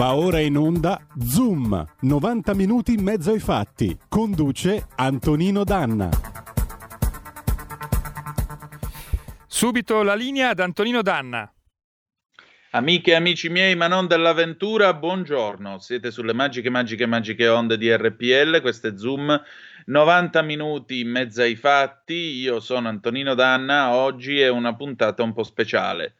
Va ora in onda Zoom, 90 minuti in mezzo ai fatti. Conduce Antonino Danna. Subito la linea ad Antonino Danna. Amiche e amici miei, ma non dell'avventura, buongiorno. Siete sulle magiche, magiche, magiche onde di RPL. Questo è Zoom, 90 minuti in mezzo ai fatti. Io sono Antonino Danna. Oggi è una puntata un po' speciale.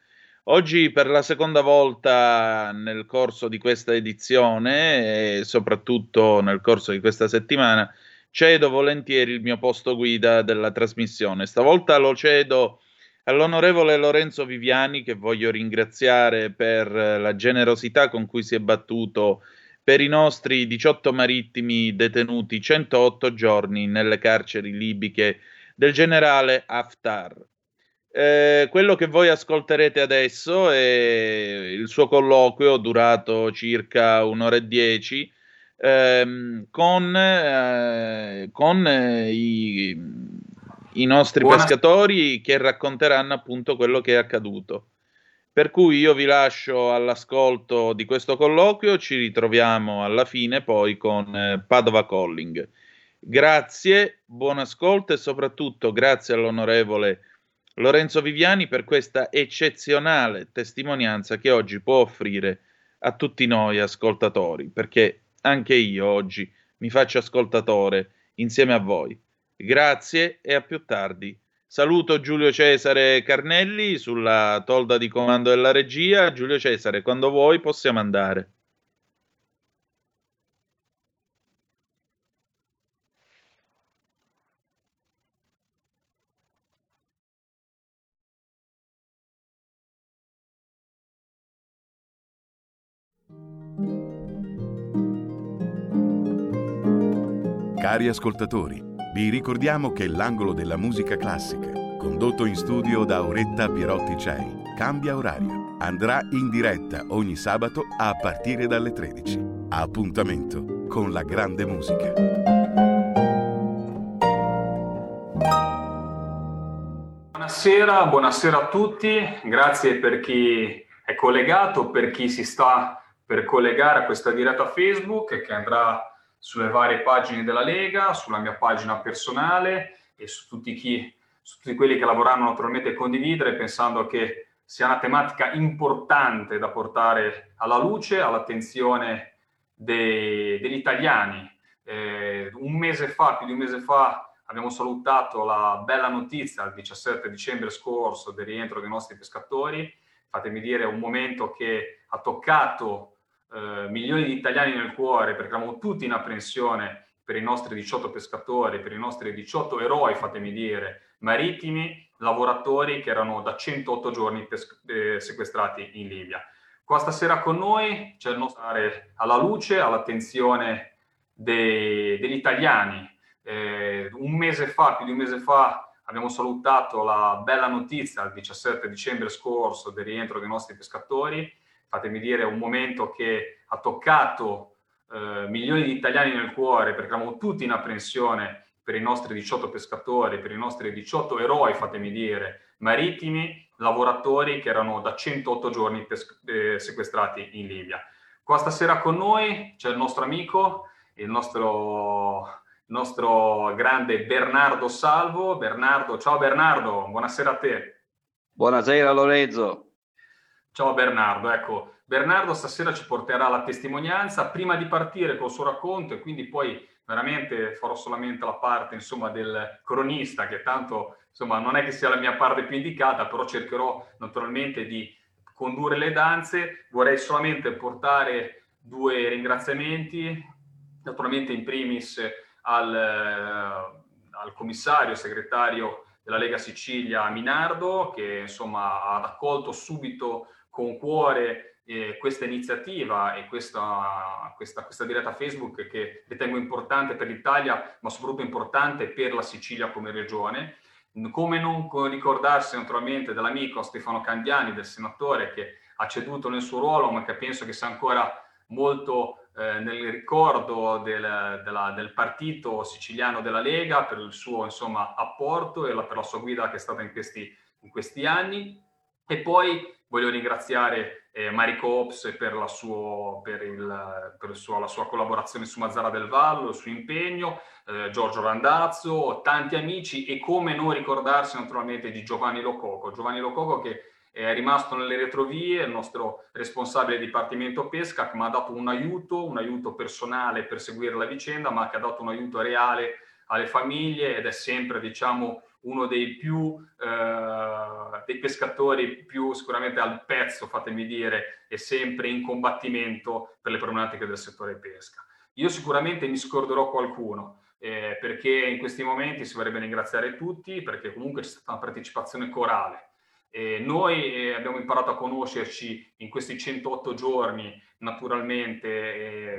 Oggi per la seconda volta nel corso di questa edizione e soprattutto nel corso di questa settimana cedo volentieri il mio posto guida della trasmissione. Stavolta lo cedo all'onorevole Lorenzo Viviani che voglio ringraziare per la generosità con cui si è battuto per i nostri 18 marittimi detenuti 108 giorni nelle carceri libiche del generale Haftar. Eh, quello che voi ascolterete adesso è il suo colloquio durato circa un'ora e dieci ehm, con, eh, con eh, i, i, nostri Buona... pescatori che racconteranno appunto quello che è accaduto. Per cui io vi lascio all'ascolto di questo colloquio, ci ritroviamo alla fine poi con eh, Padova Calling. Grazie, buon ascolto e soprattutto grazie all'onorevole Lorenzo Viviani per questa eccezionale testimonianza che oggi può offrire a tutti noi ascoltatori, perché anche io oggi mi faccio ascoltatore insieme a voi. Grazie e a più tardi. Saluto Giulio Cesare Carnelli sulla tolda di comando della regia. Giulio Cesare, quando vuoi possiamo andare. Cari ascoltatori, vi ricordiamo che l'angolo della musica classica, condotto in studio da Auretta Pierotti Cei, cambia orario. Andrà in diretta ogni sabato a partire dalle 13. Appuntamento con la grande musica. Buonasera, buonasera a tutti, grazie per chi è collegato, per chi si sta per collegare a questa diretta Facebook che andrà sulle varie pagine della Lega, sulla mia pagina personale e su tutti, chi, su tutti quelli che lavoreranno naturalmente a condividere, pensando che sia una tematica importante da portare alla luce, all'attenzione dei, degli italiani. Eh, un mese fa, più di un mese fa, abbiamo salutato la bella notizia il 17 dicembre scorso del rientro dei nostri pescatori. Fatemi dire, è un momento che ha toccato eh, milioni di italiani nel cuore, perché eravamo tutti in apprensione per i nostri 18 pescatori, per i nostri 18 eroi, fatemi dire, marittimi, lavoratori che erano da 108 giorni pes- eh, sequestrati in Libia. Qua stasera con noi c'è il nostro alla luce, all'attenzione dei, degli italiani. Eh, un mese fa, più di un mese fa, abbiamo salutato la bella notizia il 17 dicembre scorso del rientro dei nostri pescatori fatemi dire, un momento che ha toccato eh, milioni di italiani nel cuore, perché eravamo tutti in apprensione per i nostri 18 pescatori, per i nostri 18 eroi, fatemi dire, marittimi, lavoratori che erano da 108 giorni pes- eh, sequestrati in Libia. Qua stasera con noi c'è il nostro amico, il nostro, il nostro grande Bernardo Salvo. Bernardo, ciao Bernardo, buonasera a te. Buonasera Lorenzo. Ciao Bernardo, ecco, Bernardo stasera ci porterà la testimonianza prima di partire col suo racconto e quindi poi veramente farò solamente la parte insomma del cronista che tanto insomma non è che sia la mia parte più indicata, però cercherò naturalmente di condurre le danze. Vorrei solamente portare due ringraziamenti, naturalmente in primis al, al commissario, segretario della Lega Sicilia Minardo, che insomma ha accolto subito con cuore eh, questa iniziativa e questa, questa, questa, diretta Facebook che ritengo importante per l'Italia, ma soprattutto importante per la Sicilia come regione. Come non ricordarsi naturalmente dell'amico Stefano Candiani, del senatore che ha ceduto nel suo ruolo, ma che penso che sia ancora molto eh, nel ricordo del, della, del, partito siciliano della Lega per il suo insomma, apporto e la, per la sua guida che è stata in questi, in questi anni. E poi voglio ringraziare eh, Marico Ops per, la, suo, per, il, per suo, la, sua collaborazione su Mazzara del Vallo, il suo impegno, eh, Giorgio Randazzo, tanti amici e come non ricordarsi naturalmente di Giovanni Lococo. Giovanni Lococo che è rimasto nelle retrovie, il nostro responsabile Dipartimento Pesca, che mi ha dato un aiuto, un aiuto personale per seguire la vicenda, ma che ha dato un aiuto reale alle famiglie ed è sempre, diciamo, uno dei più eh, dei pescatori più sicuramente al pezzo, fatemi dire, e sempre in combattimento per le problematiche del settore pesca. Io sicuramente mi scorderò qualcuno, eh, perché in questi momenti si vorrebbe ringraziare tutti, perché comunque c'è stata una partecipazione corale. Eh, noi eh, abbiamo imparato a conoscerci in questi 108 giorni, naturalmente,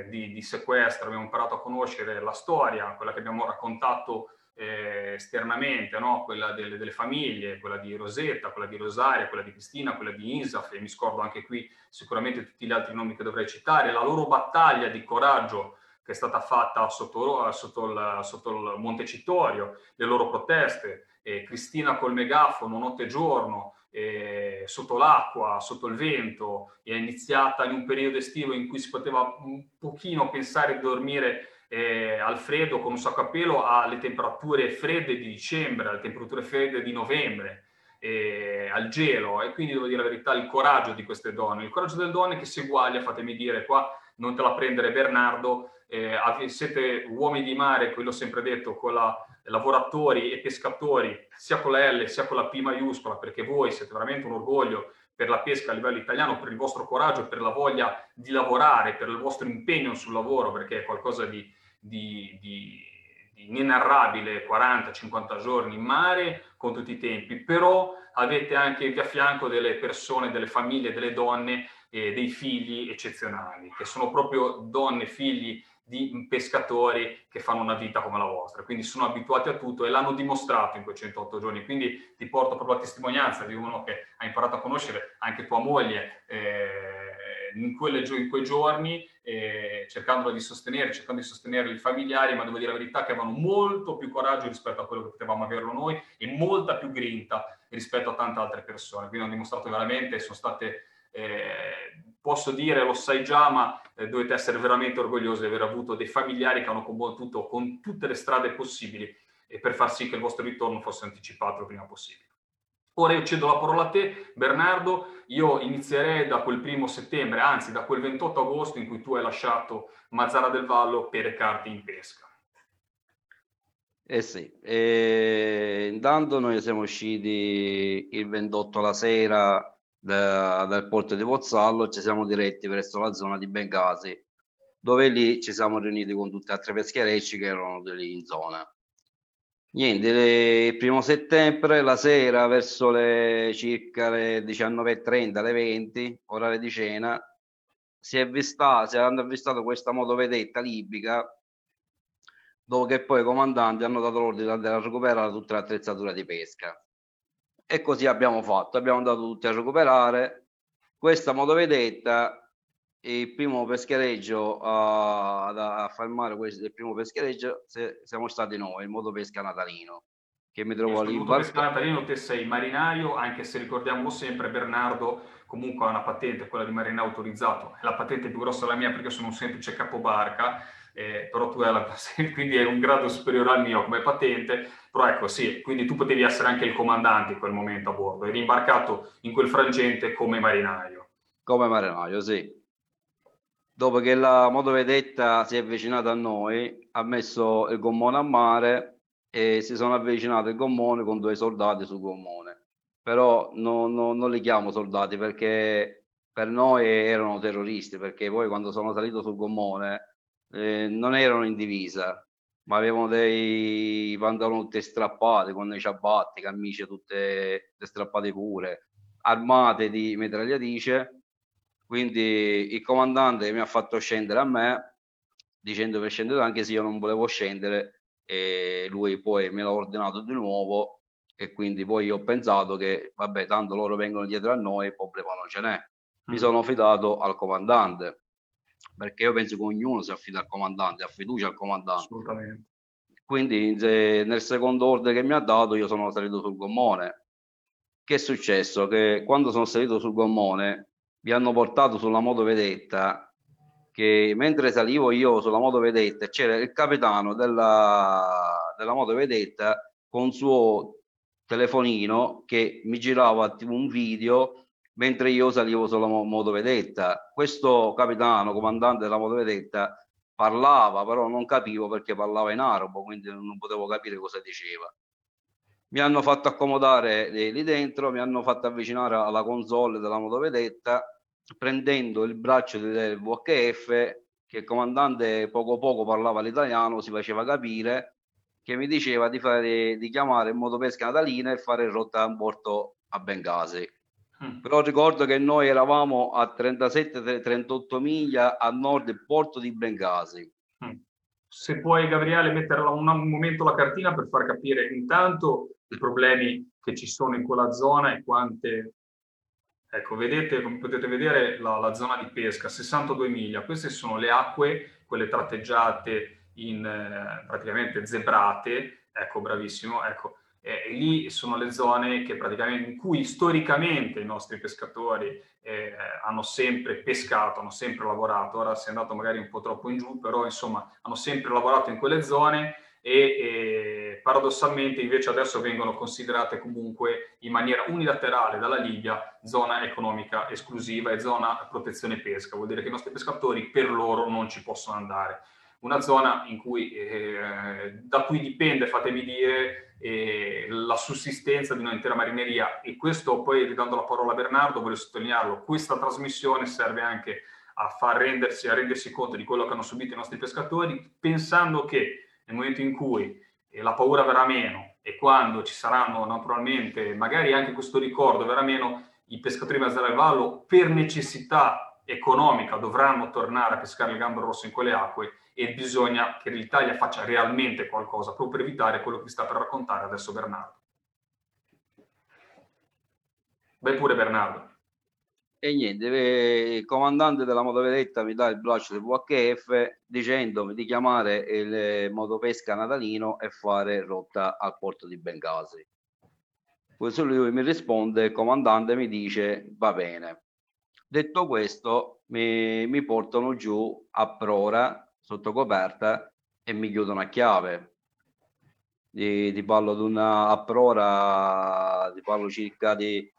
eh, di, di, sequestro, abbiamo imparato a conoscere la storia, quella che abbiamo raccontato eh, esternamente, no? quella delle, delle, famiglie, quella di Rosetta, quella di Rosaria, quella di Cristina, quella di Insaf, e mi scordo anche qui sicuramente tutti gli altri nomi che dovrei citare, la loro battaglia di coraggio che è stata fatta sotto, sotto, il, sotto il Montecitorio, le loro proteste, eh, Cristina col megafono notte e giorno, eh, sotto l'acqua, sotto il vento, è iniziata in un periodo estivo in cui si poteva un pochino pensare di dormire eh, al freddo con un sacco a pelo alle temperature fredde di dicembre, alle temperature fredde di novembre, eh, al gelo. E quindi devo dire la verità il coraggio di queste donne, il coraggio delle donne che si eguaglia, fatemi dire qua, non te la prendere Bernardo, eh, siete uomini di mare, quello sempre detto, con la lavoratori e pescatori, sia con la L sia con la P maiuscola, perché voi siete veramente un orgoglio per la pesca a livello italiano, per il vostro coraggio, per la voglia di lavorare, per il vostro impegno sul lavoro, perché è qualcosa di, di, di, di inenarrabile, 40-50 giorni in mare con tutti i tempi, però avete anche a fianco delle persone, delle famiglie, delle donne, eh, dei figli eccezionali, che sono proprio donne, figli di pescatori che fanno una vita come la vostra, quindi sono abituati a tutto e l'hanno dimostrato in quei 108 giorni, quindi ti porto proprio la testimonianza di uno che ha imparato a conoscere anche tua moglie eh, in, quelle, in, quei giorni, eh, cercandola di sostenere, cercando di sostenere i familiari, ma devo dire la verità che avevano molto più coraggio rispetto a quello che potevamo averlo noi e molta più grinta rispetto a tante altre persone, quindi hanno dimostrato veramente, sono state... Eh, posso dire, lo sai già, ma eh, dovete essere veramente orgogliosi di aver avuto dei familiari che hanno combattuto con tutte le strade possibili per far sì che il vostro ritorno fosse anticipato il prima possibile. Ora io cedo la parola a te, Bernardo. Io inizierei da quel primo settembre, anzi da quel 28 agosto in cui tu hai lasciato Mazzara del Vallo per recarti in pesca. Eh sì, e intanto noi siamo usciti il 28 la sera da, dal porto di Pozzallo ci siamo diretti verso la zona di Bengasi, dove lì ci siamo riuniti con tutti gli altri pescherecci che erano lì in zona. Niente, il primo settembre, la sera, verso le circa le 19.30, le 20, orario di cena, si è vista, si è avvistato questa motovedetta libica dove poi i comandanti hanno dato l'ordine di recuperare tutta l'attrezzatura di pesca. E così abbiamo fatto, abbiamo andato tutti a recuperare. Questa motovedetta il primo peschereggio a, a, fare mare questo, il primo peschereggio se, siamo stati noi, il motopesca natalino che mi trovo lì. Il motopesca natalino te sei marinaio, anche se ricordiamo sempre Bernardo comunque ha una patente, quella di marinaio autorizzato, è la patente più grossa della mia perché sono un semplice capobarca eh, però tu hai la, quindi è un grado superiore al mio come patente, però ecco sì, quindi tu potevi essere anche il comandante in quel momento a bordo, eri imbarcato in quel frangente come marinaio. Come marinaio, sì. Dopo che la motovedetta si è avvicinata a noi, ha messo il gommone a mare e si sono avvicinati il gommone con due soldati sul gommone. Però no, no, non li chiamo soldati perché per noi erano terroristi, perché poi quando sono salito sul gommone eh, non erano in divisa, ma avevano dei pantaloni tutti strappati con i ciabatte, camicie tutte strappate pure, armate di mitragliatrice. Quindi il comandante mi ha fatto scendere a me dicendo per scendere anche se io non volevo scendere e lui poi me l'ha ordinato di nuovo e quindi poi ho pensato che vabbè tanto loro vengono dietro a noi il problema non ce n'è mi mm. sono fidato al comandante perché io penso che ognuno si affida al comandante, ha fiducia al comandante. Assolutamente. Quindi nel secondo ordine che mi ha dato io sono salito sul gommone. Che è successo? Che quando sono salito sul gommone mi hanno portato sulla motovedetta che mentre salivo io sulla motovedetta c'era il capitano della, della motovedetta con suo telefonino che mi girava un video mentre io salivo sulla motovedetta. Questo capitano, comandante della motovedetta, parlava, però non capivo perché parlava in arabo, quindi non potevo capire cosa diceva. Mi hanno fatto accomodare lì dentro, mi hanno fatto avvicinare alla console della motovedetta, prendendo il braccio del VHF, che il comandante poco poco parlava l'italiano, si faceva capire, che mi diceva di, fare, di chiamare in motopesca natalina e fare rotta a porto a Bengasi. Mm. Però ricordo che noi eravamo a 37-38 miglia a nord del porto di Bengasi. Mm. Se puoi, Gabriele, mettere un momento la cartina per far capire intanto i problemi che ci sono in quella zona e quante Ecco, vedete, come potete vedere, la, la, zona di pesca, 62 miglia. Queste sono le acque, quelle tratteggiate in eh, praticamente zebrate. Ecco, bravissimo. Ecco, e, e lì sono le zone che praticamente, in cui storicamente i nostri pescatori eh, hanno sempre pescato, hanno sempre lavorato. Ora si è andato magari un po' troppo in giù, però insomma hanno sempre lavorato in quelle zone e, e paradossalmente invece adesso vengono considerate comunque in maniera unilaterale dalla Libia zona economica esclusiva e zona protezione pesca. Vuol dire che i nostri pescatori per loro non ci possono andare una zona cui, eh, da cui dipende, fatemi dire, eh, la sussistenza di un'intera marineria. E questo poi, ridando la parola a Bernardo, voglio sottolinearlo, questa trasmissione serve anche a far rendersi, a rendersi conto di quello che hanno subito i nostri pescatori, pensando che nel momento in cui eh, la paura verrà meno e quando ci saranno naturalmente, magari anche questo ricordo verrà meno, i pescatori di Mazzara e Vallo per necessità economica dovranno tornare a pescare il gambero rosso in quelle acque e bisogna che l'Italia faccia realmente qualcosa proprio per evitare quello che sta per raccontare adesso Bernardo. Vai pure Bernardo. E niente, il comandante della motovedetta mi dà il braccio del VHF dicendomi di chiamare il motopesca natalino e fare rotta al porto di Bengasi. Poi lui mi risponde, il comandante mi dice va bene. Detto questo, mi, mi portano giù a Prora sotto coperta e mi chiudono a chiave. Ti parlo di una a prora, ti parlo circa di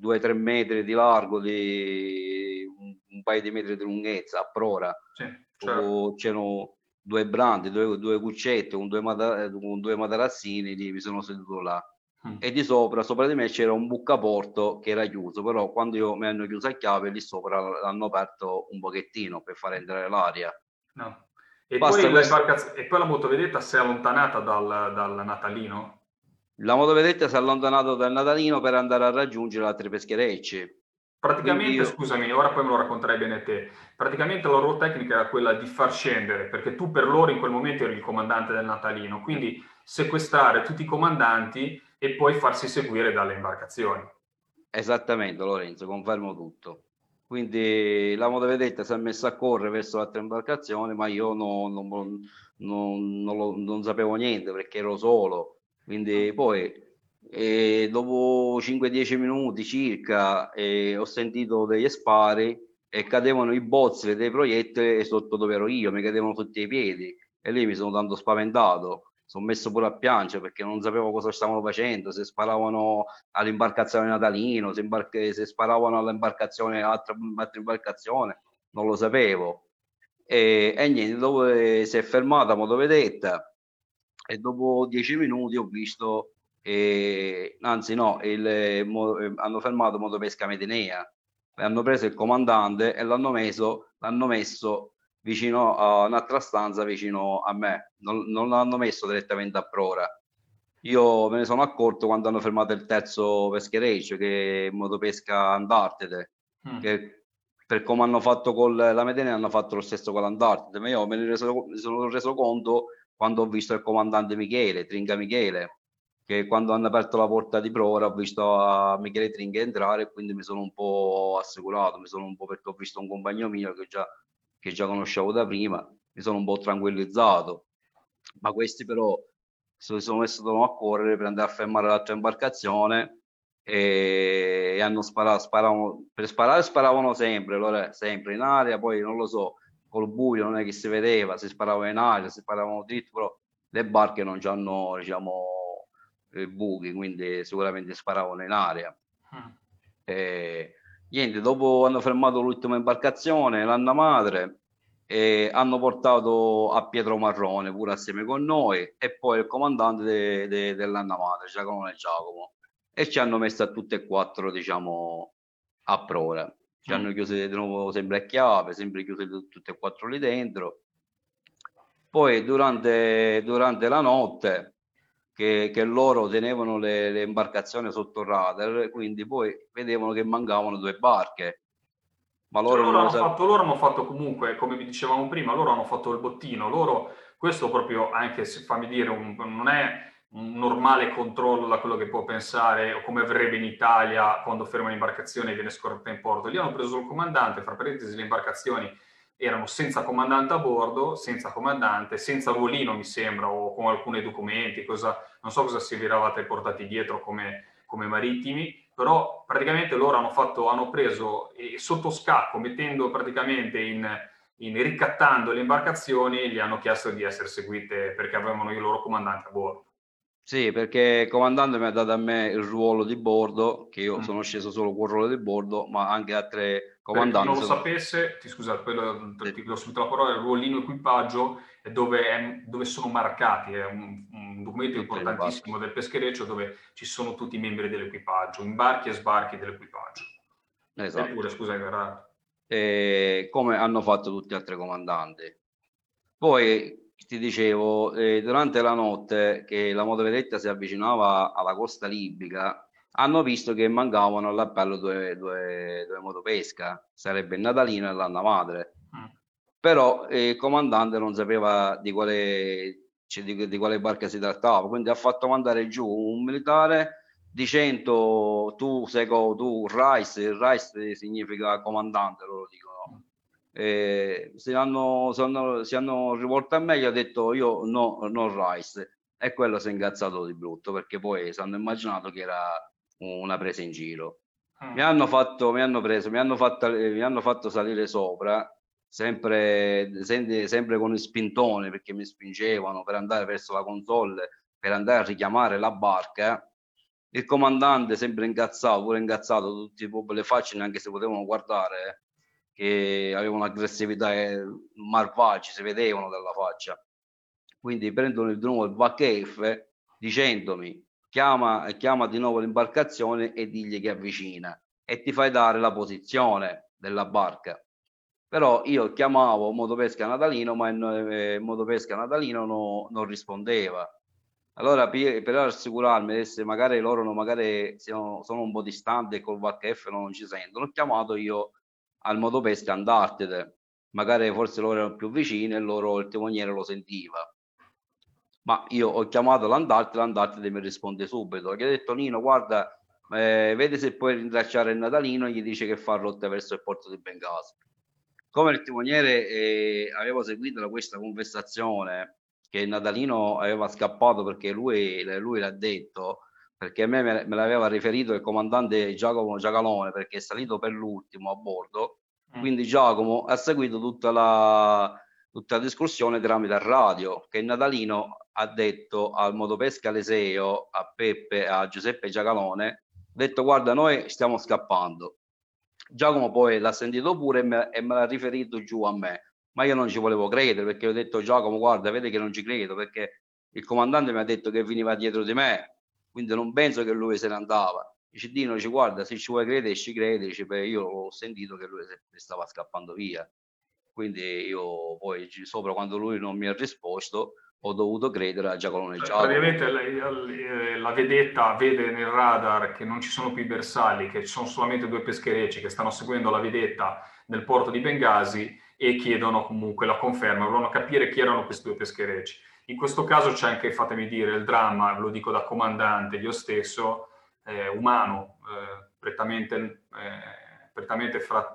2-3 metri di largo, di un, un, paio di metri di lunghezza a prora. Sì, certo. C'erano due brandi, due, due cuccette con due, mata, con due materassini, mi sono seduto là. Mm. E di sopra, sopra di me c'era un buccaporto che era chiuso, però quando io mi hanno chiuso a chiave, lì sopra l'hanno aperto un pochettino per far entrare l'aria. No. E poi, questo... e poi, la motovedetta si è allontanata dal, dal, Natalino? La motovedetta si è allontanata dal Natalino per andare a raggiungere altre pescherecce. Praticamente, io... scusami, ora poi me lo racconterai bene te. Praticamente la loro tecnica era quella di far scendere, perché tu per loro in quel momento eri il comandante del Natalino, quindi sequestrare tutti i comandanti e poi farsi seguire dalle imbarcazioni. Esattamente, Lorenzo, confermo tutto. Quindi la motovedetta si è messa a correre verso l'altra imbarcazione, ma io non, non, non, non, non sapevo niente perché ero solo. Quindi poi e dopo 5-10 minuti circa eh, ho sentito degli spari e cadevano i bozzi dei proiettili sotto dove ero io, mi cadevano sotto i piedi. E lì mi sono tanto spaventato. Sono messo pure a piangere perché non sapevo cosa stavano facendo, se sparavano all'imbarcazione natalino, se, imbar- se sparavano all'imbarcazione, altra, altra imbarcazione, non lo sapevo. E, e niente, dopo eh, si è fermata motovedetta e dopo dieci minuti ho visto, eh, anzi no, il, eh, eh, hanno fermato motopesca Medinea, hanno preso il comandante e l'hanno messo, l'hanno messo vicino a un'altra stanza vicino a me, non, non l'hanno messo direttamente a prora. Io me ne sono accorto quando hanno fermato il terzo peschereccio, che è motopesca Antartide, mm. che per come hanno fatto con la Medene hanno fatto lo stesso con l'Antartide, ma io me ne sono reso conto quando ho visto il comandante Michele, Tringa Michele, che quando hanno aperto la porta di prora ho visto a Michele Tringa entrare e quindi mi sono un po' assicurato, mi sono un po' perché ho visto un compagno mio che già che già conoscevo da prima, mi sono un po' tranquillizzato. Ma questi però si sono messi a correre per andare a fermare l'altra imbarcazione e, hanno sparato, sparavano, per sparare sparavano sempre, allora, sempre in aria, poi non lo so, col buio non è che si vedeva, si sparava in aria, si sparavano dritto, però le barche non hanno diciamo buchi, quindi sicuramente sparavano in aria. Mm. E, niente, dopo hanno fermato l'ultima imbarcazione, l'Anna Madre, e hanno portato a Pietro Marrone pure assieme con noi e poi il comandante de, de, dell'Anna Madre, Giacomo e Giacomo, e ci hanno messo a tutte e quattro, diciamo, a prova. Ci hanno chiuso di nuovo sempre a chiave, sempre chiusi tutte e quattro lì dentro. Poi durante, durante la notte che, che loro tenevano le, le, imbarcazioni sotto radar, quindi poi vedevano che mancavano due barche. Ma loro, cioè, loro, hanno fatto, loro hanno fatto comunque, come vi dicevamo prima, loro hanno fatto il bottino. Loro, questo proprio, anche se fammi dire, un, non è un normale controllo da quello che può pensare o come avrebbe in Italia quando ferma l'imbarcazione e viene scorta in porto. Lì hanno preso il comandante, fra parentesi le imbarcazioni erano senza comandante a bordo, senza comandante, senza volino mi sembra, o con alcuni documenti, cosa, non so cosa si vi eravate portati dietro come, come marittimi, però praticamente loro hanno, fatto, hanno preso e sotto scacco, mettendo praticamente in, in, ricattando le imbarcazioni, gli hanno chiesto di essere seguite perché avevano i loro comandanti a bordo. Sì, perché il comandante mi ha dato a me il ruolo di bordo, che io mm. sono sceso solo con il ruolo di bordo, ma anche altre comandanti. Per chi non lo sapesse, ti scusate, poi ti do subito la parola, il ruolino equipaggio è dove, è, dove sono marcati, è un, un documento importantissimo del peschereccio dove ci sono tutti i membri dell'equipaggio, imbarchi e sbarchi dell'equipaggio. Esatto. Eppure, scusa, eh, come hanno fatto tutti gli altri comandanti. Poi ti dicevo, eh, durante la notte che la motovedetta si avvicinava alla costa libica, hanno visto che mancavano all'appello due, due, due motopesca, sarebbe il Natalino e l'Anna Madre. Mm. Però eh, il comandante non sapeva di quale, cioè, di, di quale barca si trattava, quindi ha fatto mandare giù un militare dicendo tu sei tu Rice, il Rice significa comandante, loro dicono eh, si, hanno, si, hanno, si, hanno, rivolto a me, gli ho detto io no, non Rice e quello si è ingazzato di brutto perché poi si hanno immaginato che era una presa in giro. Mm. Mi hanno fatto, mi hanno preso, mi hanno fatto, mi hanno fatto salire sopra sempre, sempre con il spintone perché mi spingevano per andare verso la console per andare a richiamare la barca il comandante sempre ingazzato pure ingazzato tutti le facce neanche se potevano guardare che avevano un'aggressività eh, malvagia, si vedevano dalla faccia. Quindi prendono di nuovo il VHF dicendomi chiama, chiama di nuovo l'imbarcazione e digli che avvicina e ti fai dare la posizione della barca. Però io chiamavo Motopesca Natalino, ma il eh, Motopesca Natalino no, non rispondeva. Allora, per, per assicurarmi se magari loro magari siano, sono un po' distanti e col VHF non ci sentono, ho chiamato io al motopesca Antartide. Magari forse loro erano più vicini e loro il timoniere lo sentiva. Ma io ho chiamato l'Antartide, l'Antartide mi risponde subito. Gli ho detto Nino, guarda, eh, vedi se puoi rintracciare il Natalino, gli dice che fa rotta verso il porto di Bengasi. Come il timoniere eh, aveva seguito questa conversazione che il Natalino aveva scappato perché lui, lui l'ha detto, perché a me me l'aveva riferito il comandante Giacomo Giacalone perché è salito per l'ultimo a bordo, mm. quindi Giacomo ha seguito tutta la, tutta la discussione tramite radio che Natalino ha detto al motopesca Leseo, a Peppe, a Giuseppe Giacalone, ha detto guarda noi stiamo scappando. Giacomo poi l'ha sentito pure e me, e me l'ha riferito giù a me, ma io non ci volevo credere perché ho detto Giacomo guarda vedi che non ci credo perché il comandante mi ha detto che veniva dietro di me quindi non penso che lui se ne andava. Dice Dino, dice, guarda, se ci vuoi credere, ci credi, dice, beh, io ho sentito che lui stava scappando via. Quindi io poi sopra quando lui non mi ha risposto, ho dovuto credere a Giacolone cioè, Praticamente la, la, vedetta vede nel radar che non ci sono più i bersagli, che ci sono solamente due pescherecci che stanno seguendo la vedetta nel porto di Bengasi e chiedono comunque la conferma, vogliono capire chi erano questi due pescherecci. In questo caso c'è anche, fatemi dire, il dramma, lo dico da comandante, io stesso, eh, umano, eh, prettamente, eh, prettamente fra,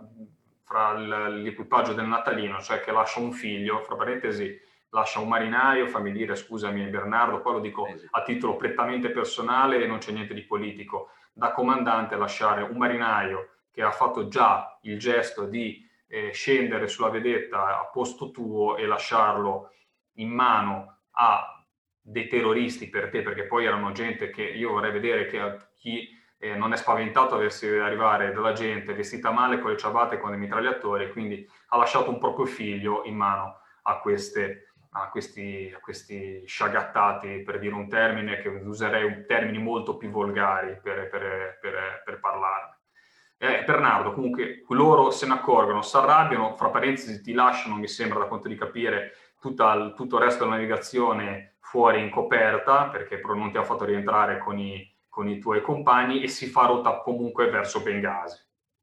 fra l'equipaggio del Natalino, cioè che lascia un figlio, fra parentesi, lascia un marinaio, fammi dire, scusami Bernardo, qua lo dico a titolo prettamente personale e non c'è niente di politico, da comandante lasciare un marinaio che ha fatto già il gesto di eh, scendere sulla vedetta a posto tuo e lasciarlo in mano a dei terroristi per te, perché poi erano gente che io vorrei vedere che chi eh, non è spaventato a vedersi arrivare della gente vestita male con le ciabatte e con i mitragliatori, quindi ha lasciato un proprio figlio in mano a, queste, a, questi, a questi sciagattati, per dire un termine, che userei termini molto più volgari per, per, per, per parlarne. Eh, Bernardo, comunque loro se ne accorgono, si arrabbiano, fra parentesi ti lasciano, mi sembra da quanto di capire, tutta, tutto il resto della navigazione fuori in coperta, perché non ti ha fatto rientrare con i, con i tuoi compagni, e si fa rotta comunque verso Bengasi.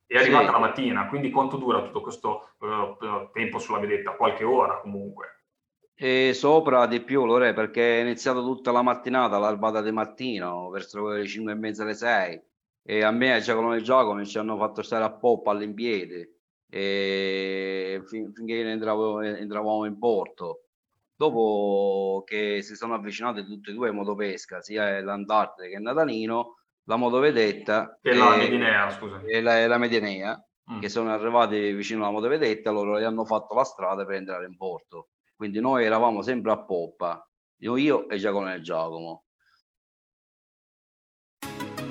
È arrivata sì. la mattina, quindi quanto dura tutto questo uh, tempo sulla vedetta? Qualche ora comunque. E sopra di più, Lore, perché è iniziato tutta la mattinata, l'albata di mattino, verso le 5 e mezza, alle 6 e a me a Giacomo Giacomo ci hanno fatto stare a poppa all'impiede e fin, finché entravamo, entravamo in porto. Dopo che si sono avvicinate tutte e due motopesca, sia l'Antartide che Natalino, la motovedetta e la Medinea, scusa. E la, e la Medinea, mm. che sono arrivati vicino alla motovedetta, loro gli hanno fatto la strada per entrare in porto. Quindi noi eravamo sempre a poppa, io, io e Giacomo e Giacomo.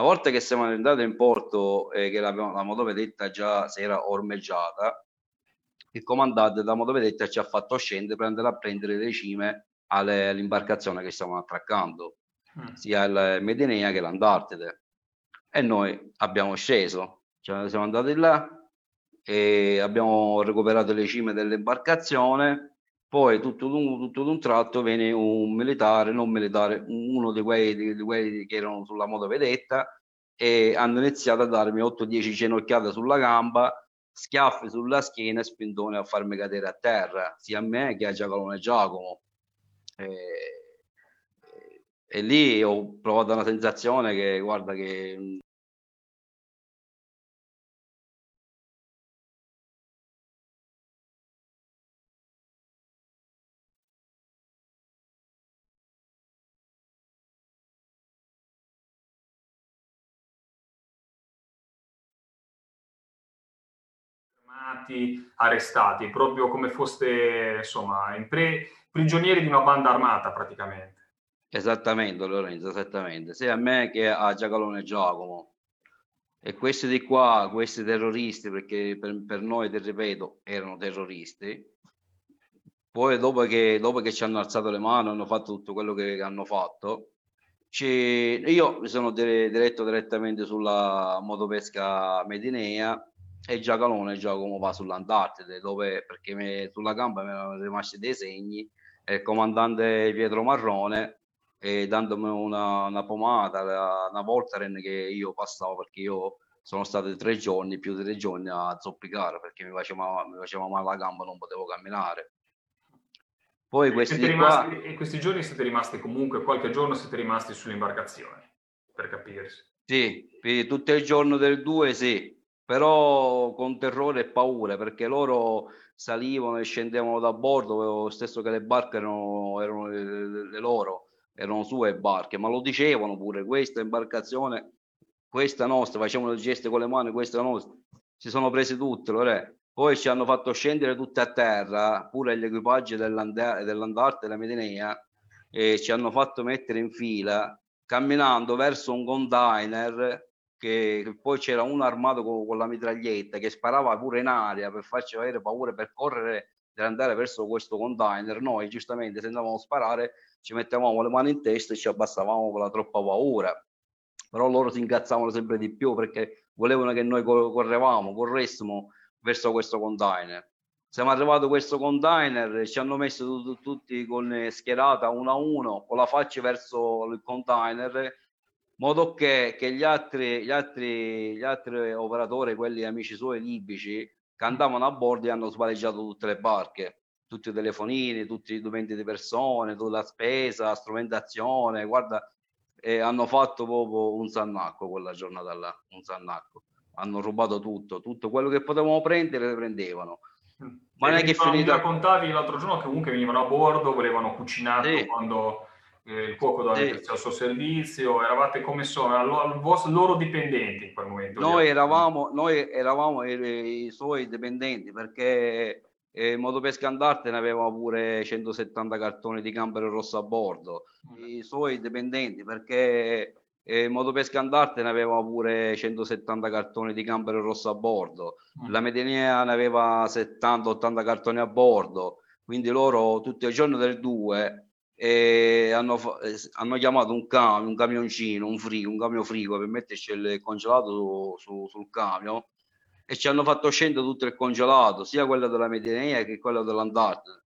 Una volta che siamo andati in porto e che la, la motovedetta già si era ormeggiata, il comandante della motovedetta ci ha fatto scendere per andare a prendere le cime alle, all'imbarcazione che stavano attraccando, mm. sia il Medinea che l'Antartide. E noi abbiamo sceso, cioè siamo andati là e abbiamo recuperato le cime dell'imbarcazione. Poi tutto d'un, tutto d'un tratto viene un militare, non militare, uno di quei, di, quelli che erano sulla motovedetta e hanno iniziato a darmi 8-10 cenocchiate sulla gamba, schiaffi sulla schiena e spintone a farmi cadere a terra, sia a me che a Giacolone Giacomo. E, e lì ho provato una sensazione che, guarda, che fermati, arrestati, proprio come foste insomma in pre- prigionieri di una banda armata praticamente. Esattamente Lorenzo, esattamente, sia a me che a Giacalone Giacomo. E questi di qua, questi terroristi, perché per, per noi, ti ripeto, erano terroristi, poi dopo che, dopo che ci hanno alzato le mani, hanno fatto tutto quello che hanno fatto, io mi sono diretto direttamente sulla motopesca medinea e Giacalone Giacomo va sull'Antartide dove perché me, sulla gamba mi erano rimasti dei segni e il comandante Pietro Marrone e dandomi una, una pomata una Voltaren che io passavo perché io sono stato tre giorni più di tre giorni a zoppicare perché mi faceva, mi faceva male la gamba non potevo camminare. Poi questi, rimasti, qua... questi giorni siete rimasti comunque qualche giorno siete rimasti sull'imbarcazione per capirsi. Sì, tutto il giorno del 2 sì, però con terrore e paura perché loro salivano e scendevano da bordo, stesso che le barche erano, erano le, loro, erano sue barche, ma lo dicevano pure, questa imbarcazione, questa nostra, facevano il gesto con le mani, questa nostra, si sono presi tutte, re. poi ci hanno fatto scendere tutte a terra, pure gli equipaggi dell'Andarte e della Medinea, e ci hanno fatto mettere in fila, camminando verso un container che, poi c'era uno armato con, con, la mitraglietta che sparava pure in aria per farci avere paura per correre di andare verso questo container, noi giustamente se andavamo a sparare ci mettevamo le mani in testa e ci abbassavamo con la troppa paura. Però loro si incazzavano sempre di più perché volevano che noi correvamo, corressimo verso questo container. Siamo arrivati a questo container, ci hanno messo tutti, con schierata uno a uno, con la faccia verso il container, modo che, che gli, altri, gli, altri, gli altri operatori, quelli amici suoi libici, che andavano a bordo e hanno svaleggiato tutte le barche, tutti i telefonini, tutti i documenti di persone, tutta la spesa, la strumentazione, guarda, eh, hanno fatto proprio un sannacco quella giornata là, un sannacco. Hanno rubato tutto, tutto quello che potevamo prendere le prendevano. Ma non è che finita... Mi raccontavi l'altro giorno che comunque venivano a bordo, volevano cucinato sì. quando eh, il cuoco doveva sì. mettersi al suo servizio, eravate come sono, al vostro, loro dipendenti in quel momento? Noi eravamo, noi eravamo i, i, suoi dipendenti perché eh, Motopesca Andarte ne aveva pure 170 cartoni di Campero Rosso a bordo, mm. i suoi dipendenti perché eh, Motopesca Andarte ne aveva pure 170 cartoni di Campero Rosso a bordo, mm. la Medinea ne aveva 70-80 cartoni a bordo, quindi loro tutti i giorni del 2 e hanno, eh, hanno chiamato un camion, un camioncino, un frigo, un camion frigo per metterci il congelato su, su, sul camion e ci hanno fatto scendere tutto il congelato, sia quello della Mediterranea che quello dell'Antartide.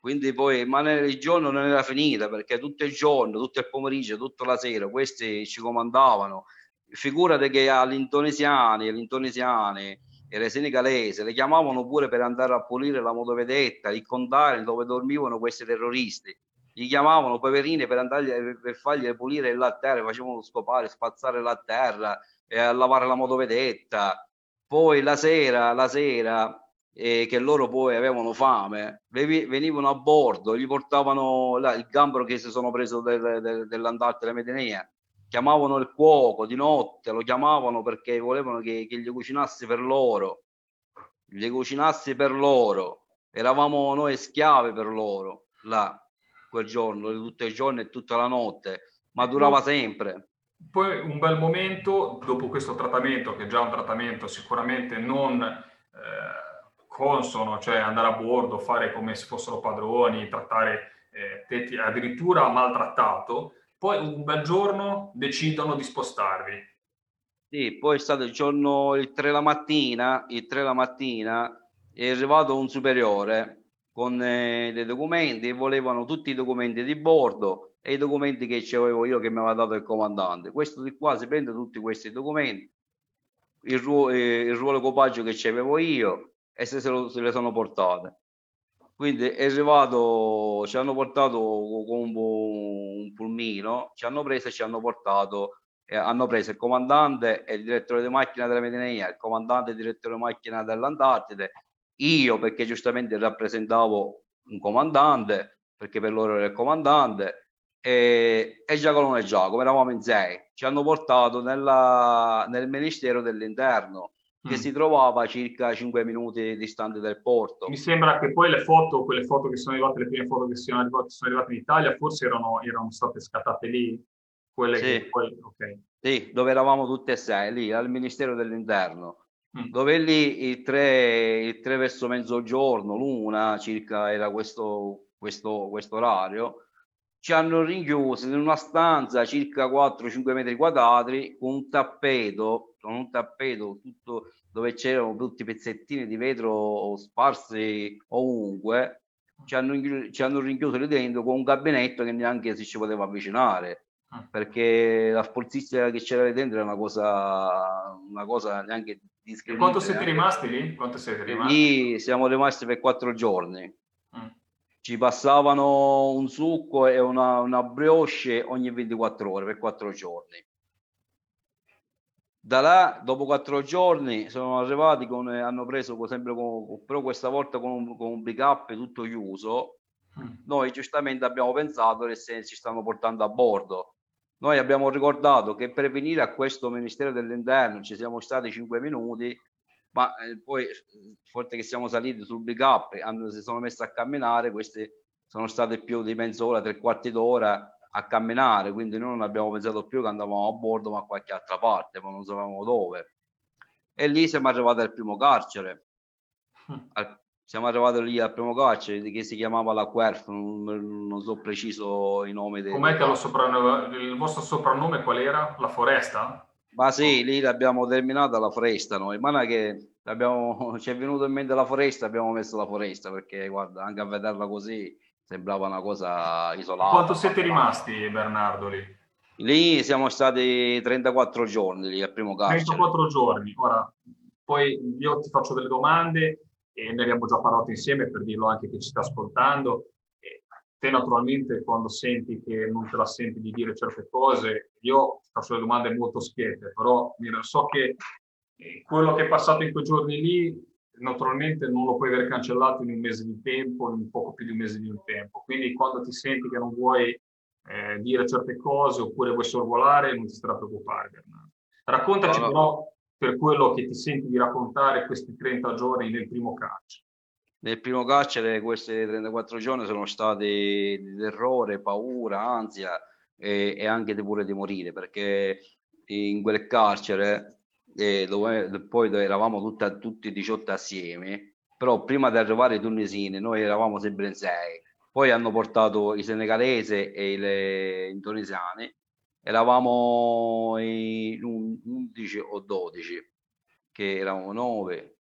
Quindi poi, ma il giorno non era finita perché tutto il giorno, tutto il pomeriggio, tutta la sera, questi ci comandavano. Figurate che agli indonesiani, agli indonesiani e ai senegalesi le chiamavano pure per andare a pulire la motovedetta, il container dove dormivano questi terroristi gli chiamavano poverini per andare per fargli pulire la terra, facevano scopare, spazzare la terra, e a lavare la motovedetta. Poi la sera, la sera eh, che loro poi avevano fame, venivano a bordo, gli portavano la, il gambero che si sono preso del, del, dell'andarte della Medinea, chiamavano il cuoco di notte, lo chiamavano perché volevano che, che gli cucinassi per loro, gli cucinassi per loro, eravamo noi schiavi per loro là quel giorno, tutto il giorno e tutta la notte, ma durava sempre. Poi un bel momento, dopo questo trattamento, che è già un trattamento sicuramente non eh, consono, cioè andare a bordo, fare come se fossero padroni, trattare eh, tetti, addirittura maltrattato, poi un bel giorno decidono di spostarvi. Sì, poi è stato il giorno, il 3 la mattina, il 3 la mattina è arrivato un superiore con eh, dei documenti e volevano tutti i documenti di bordo e i documenti che avevo io che mi aveva dato il comandante. Questo di qua si prende tutti questi documenti, il, ruolo, eh, il ruolo copaggio che avevo io e se, se, lo, se le sono portate. Quindi è arrivato, ci hanno portato con un, pulmino, ci hanno preso e ci hanno portato eh, hanno preso il comandante e il direttore di macchina della Medinea, il comandante e il direttore di macchina dell'Antartide io perché giustamente rappresentavo un comandante, perché per loro era il comandante, e, e Giacolone e Giacomo, eravamo in sei, ci hanno portato nella, nel Ministero dell'Interno, che mm. si trovava a circa 5 minuti distante dal porto. Mi sembra che poi le foto, quelle foto che sono arrivate, le prime foto che sono arrivate, sono arrivate in Italia, forse erano, erano state scattate lì, quelle sì. che poi... Okay. Sì, dove eravamo tutte e sei, lì al Ministero dell'Interno. Mm. dove lì il 3, il 3 verso mezzogiorno, l'una circa era questo, questo, questo orario, ci hanno rinchiusi in una stanza circa 4-5 metri quadrati con un tappeto, con un tappeto tutto dove c'erano tutti i pezzettini di vetro sparsi ovunque, ci hanno, ci hanno rinchiuso lì dentro con un gabinetto che neanche si ci poteva avvicinare ah. perché la sportizia che c'era lì dentro era una cosa, una cosa neanche e quanto siete rimasti lì? Quanto siete rimasti? Lì siamo rimasti per quattro giorni. Mm. Ci passavano un succo e una, una brioche ogni 24 ore per quattro giorni. Da là, dopo quattro giorni, sono arrivati con, hanno preso sempre con, però questa volta con un, con un pick up tutto chiuso. Mm. Noi giustamente abbiamo pensato che se ci stanno portando a bordo noi abbiamo ricordato che per venire a questo Ministero dell'Interno ci siamo stati 5 minuti, ma eh, poi forte che siamo saliti sul big up, e si sono messi a camminare, questi sono stati più di mezz'ora, tre quarti d'ora a camminare, quindi noi non abbiamo pensato più che andavamo a bordo ma a qualche altra parte, ma non sapevamo dove. E lì siamo arrivati al primo carcere, hm. al, siamo arrivati lì al primo carcere che si chiamava la Querf, non, non so preciso i nomi. Com'è che lo soprannome, il vostro soprannome qual era? La foresta? Ma sì, lì l'abbiamo terminata la foresta noi, ma che ci è venuto in mente la foresta, abbiamo messo la foresta perché guarda, anche a vederla così sembrava una cosa isolata. Quanto siete rimasti Bernardo lì? Lì siamo stati 34 giorni lì al primo carcere. 34 giorni, ora poi io ti faccio delle domande e ne abbiamo già parlato insieme per dirlo anche che ci sta ascoltando. E te naturalmente quando senti che non te la senti di dire certe cose, io faccio le domande molto schiette, però so che eh, quello che è passato in quei giorni lì naturalmente non lo puoi aver cancellato in un mese di tempo, in poco più di un mese di un tempo. Quindi quando ti senti che non vuoi eh, dire certe cose oppure vuoi sorvolare, non ti starà a preoccupare. Bernardo. Raccontaci no, no. però per quello che ti senti di raccontare questi 30 giorni nel primo carcere. Nel primo carcere questi 34 giorni sono stati di terrore, paura, ansia e, e anche pure di morire perché in quel carcere eh, dove poi dove eravamo tutta, tutti 18 assieme, però prima di arrivare ai tunisini noi eravamo sempre in sei, poi hanno portato i senegalesi e i indonesiani eravamo in 11 o 12, che eravamo 9.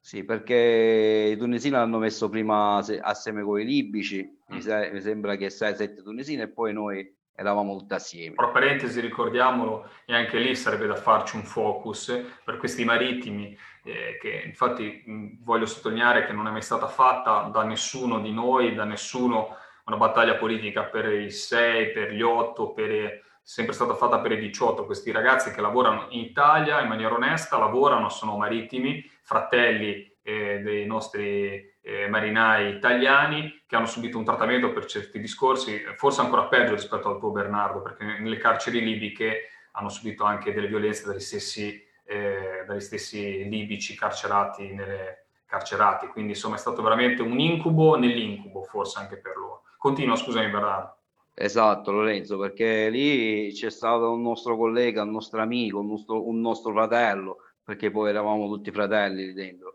Sì, perché i tunisini hanno messo prima assieme con i libici, mi, sa, mi sembra che 6-7 tunisini e poi noi eravamo tutti assieme. Tra parentesi, ricordiamolo, e anche lì sarebbe da farci un focus per questi marittimi, eh, che infatti mh, voglio sottolineare che non è mai stata fatta da nessuno di noi, da nessuno una battaglia politica per i 6, per gli 8, per sempre stata fatta per i 18. Questi ragazzi che lavorano in Italia in maniera onesta, lavorano, sono marittimi, fratelli eh, dei nostri eh, marinai italiani che hanno subito un trattamento per certi discorsi, forse ancora peggio rispetto al tuo Bernardo, perché nelle carceri libiche hanno subito anche delle violenze dagli stessi, eh, dagli stessi libici carcerati, nelle, carcerati. Quindi insomma è stato veramente un incubo nell'incubo, forse anche per loro. Continua, scusami Bernardo. Esatto Lorenzo, perché lì c'è stato un nostro collega, un nostro amico, un nostro, un nostro fratello, perché poi eravamo tutti fratelli lì dentro.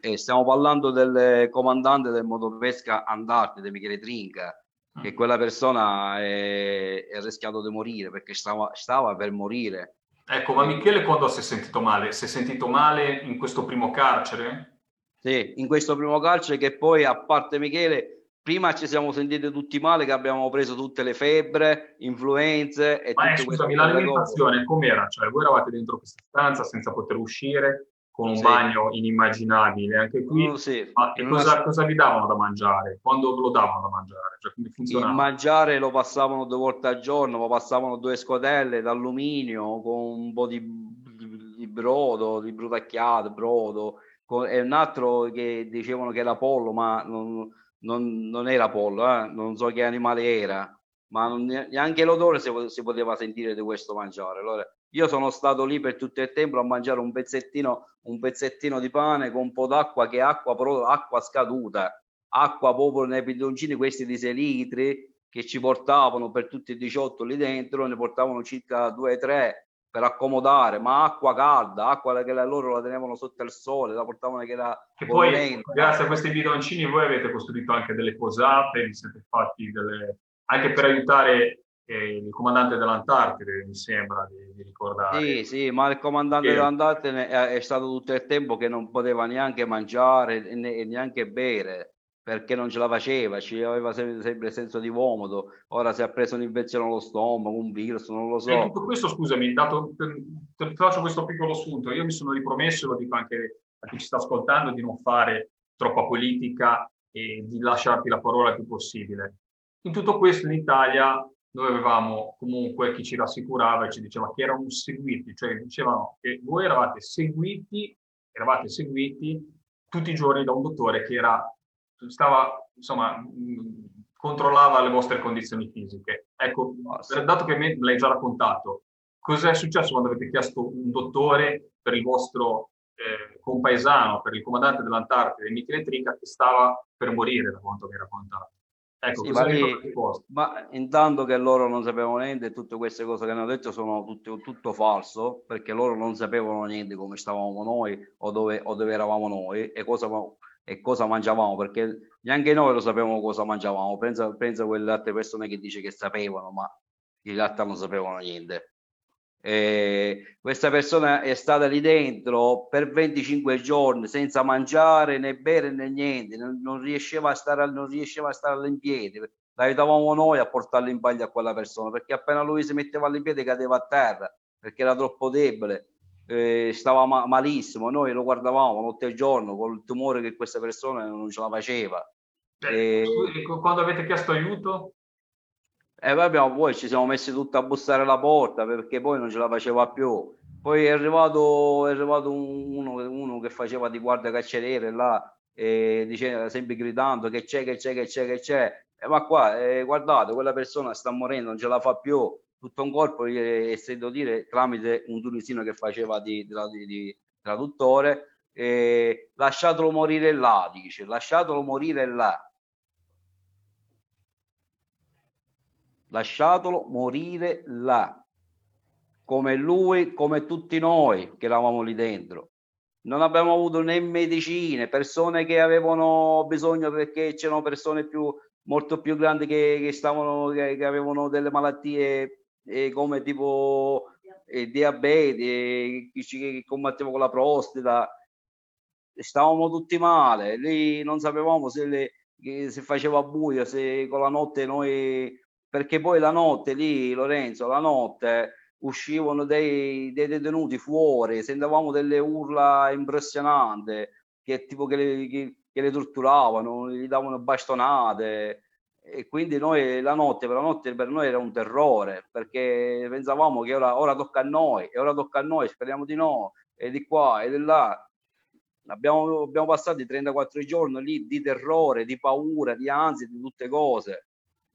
E stiamo parlando del comandante del motopesca Andarte, di Michele Trinca, che mm. quella persona è, è rischiato di morire perché stava, stava per morire. Ecco, ma Michele quando si è sentito male? Si è sentito male in questo primo carcere? Sì, in questo primo carcere che poi, a parte Michele, prima ci siamo sentiti tutti male che abbiamo preso tutte le febbre, influenze e Ma eh, scusami, l'alimentazione com'era? Cioè, voi eravate dentro questa stanza senza poter uscire, con un sì. bagno inimmaginabile anche qui. Oh, sì. Ma e cosa, una... cosa, vi davano da mangiare? Quando lo davano da mangiare? Cioè, come funzionava? Il mangiare lo passavano due volte al giorno, ma passavano due scodelle d'alluminio con un po' di, di brodo, di brutacchiato, brodo, con, e un altro che dicevano che era pollo, ma non non, non era pollo, eh? non so che animale era, ma non, neanche l'odore si, si, poteva sentire di questo mangiare. Allora, io sono stato lì per tutto il tempo a mangiare un pezzettino, un pezzettino di pane con un po' d'acqua, che è acqua, acqua scaduta, acqua proprio nei bidoncini questi di 6 litri che ci portavano per tutti i 18 lì dentro, ne portavano circa 2-3 per accomodare, ma acqua calda, acqua che loro la tenevano sotto il sole, la portavano che era E poi, grazie a questi bidoncini, voi avete costruito anche delle posate, vi siete fatti delle... anche per aiutare eh, il comandante dell'Antartide, mi sembra di, di, ricordare. Sì, sì, ma il comandante che... dell'Antartide è, è, stato tutto il tempo che non poteva neanche mangiare e neanche bere perché non ce la faceva, ci aveva sempre, senso di vomito, ora si è preso un'infezione allo stomaco, un virus, non lo so. E tutto questo, scusami, dato, ti faccio questo piccolo spunto, io mi sono ripromesso, lo dico anche a chi ci sta ascoltando, di non fare troppa politica e di lasciarti la parola il più possibile. In tutto questo in Italia noi avevamo comunque chi ci rassicurava e ci diceva che erano seguiti, cioè dicevano che voi eravate seguiti, eravate seguiti tutti i giorni da un dottore che era stava, insomma, controllava le vostre condizioni fisiche. Ecco, dato che me l'hai già raccontato, cosa è successo quando avete chiesto un dottore per il vostro eh, compaesano, per il comandante dell'Antartide, Michele Trinca, che stava per morire, da quanto mi hai raccontato? Ecco, sì, ma, lì, ma, intanto che loro non sapevano niente, tutte queste cose che hanno detto sono tutto, tutto falso, perché loro non sapevano niente come stavamo noi o dove, o dove eravamo noi e cosa, e cosa, mangiavamo, perché neanche noi lo sapevamo cosa mangiavamo. Pensa, pensa a quelle altre persone che dice che sapevano, ma in realtà non sapevano niente. Eh, questa persona è stata lì dentro per 25 giorni senza mangiare né bere né niente, non, non riusciva a stare, non riusciva a stare in piedi. L'aiutavamo noi a portarlo in bagno a quella persona perché appena lui si metteva in piedi cadeva a terra perché era troppo debole, eh, stava ma- malissimo. Noi lo guardavamo notte e giorno con il tumore che questa persona non ce la faceva. Eh, e... quando avete chiesto aiuto? E eh, abbiamo, poi ci siamo messi tutti a bussare la porta perché poi non ce la faceva più. Poi è arrivato, è arrivato uno, uno, che faceva di guardia carceriere là e diceva sempre gridando che c'è, che c'è, che c'è, che c'è. E ma qua, eh, guardate, quella persona sta morendo, non ce la fa più. Tutto un corpo, e sento dire, tramite un tunisino che faceva di, di, di traduttore, eh, lasciatelo morire là, dice, lasciatelo morire là lasciatelo morire là, come lui, come tutti noi che eravamo lì dentro. Non abbiamo avuto né medicine, persone che avevano bisogno perché c'erano persone più, molto più grandi che, che, stavano, che, che avevano delle malattie eh, come tipo eh, diabete, che, che combatteva con la prostata. Stavamo tutti male, lì non sapevamo se, le, se faceva buio, se con la notte noi perché poi la notte lì, Lorenzo, la notte uscivano dei, dei detenuti fuori, sentavamo delle urla impressionanti, che tipo che le, che, che le torturavano, gli davano bastonate e quindi noi la notte per la notte per noi era un terrore perché pensavamo che ora, ora tocca a noi e ora tocca a noi speriamo di no e di qua e di là abbiamo, abbiamo passato 34 giorni lì di terrore di paura di ansia di tutte cose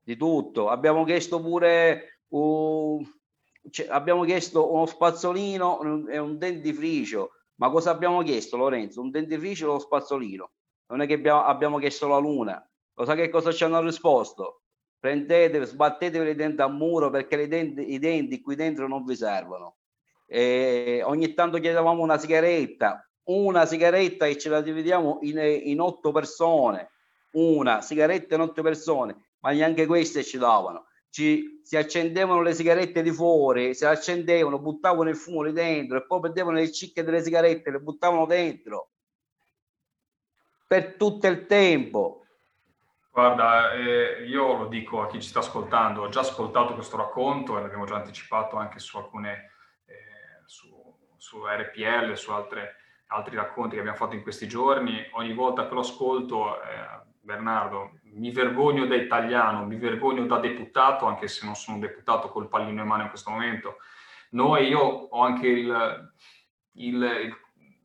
di tutto. Abbiamo chiesto pure uh, cioè, abbiamo chiesto uno spazzolino e un dentifricio. Ma cosa abbiamo chiesto, Lorenzo? Un dentifricio e uno spazzolino. Non è che abbiamo, abbiamo chiesto la luna. Lo sa che cosa ci hanno risposto? Prendete, sbattetevi i denti a muro perché denti, i denti qui dentro non vi servono. E ogni tanto chiedevamo una sigaretta, una sigaretta e ce la dividiamo in, in otto persone. Una sigaretta in otto persone ma neanche queste ci davano. Ci, si accendevano le sigarette di fuori, si accendevano, buttavano il fumo lì dentro e poi prendevano le cicche delle sigarette le buttavano dentro per tutto il tempo. Guarda, eh, io lo dico a chi ci sta ascoltando, ho già ascoltato questo racconto e l'abbiamo già anticipato anche su alcune, eh, su, su, RPL, su altre, altri racconti che abbiamo fatto in questi giorni. Ogni volta che lo ascolto, eh, Bernardo, mi vergogno da italiano, mi vergogno da deputato, anche se non sono deputato col pallino in mano in questo momento. Noi, io ho anche il, il, il,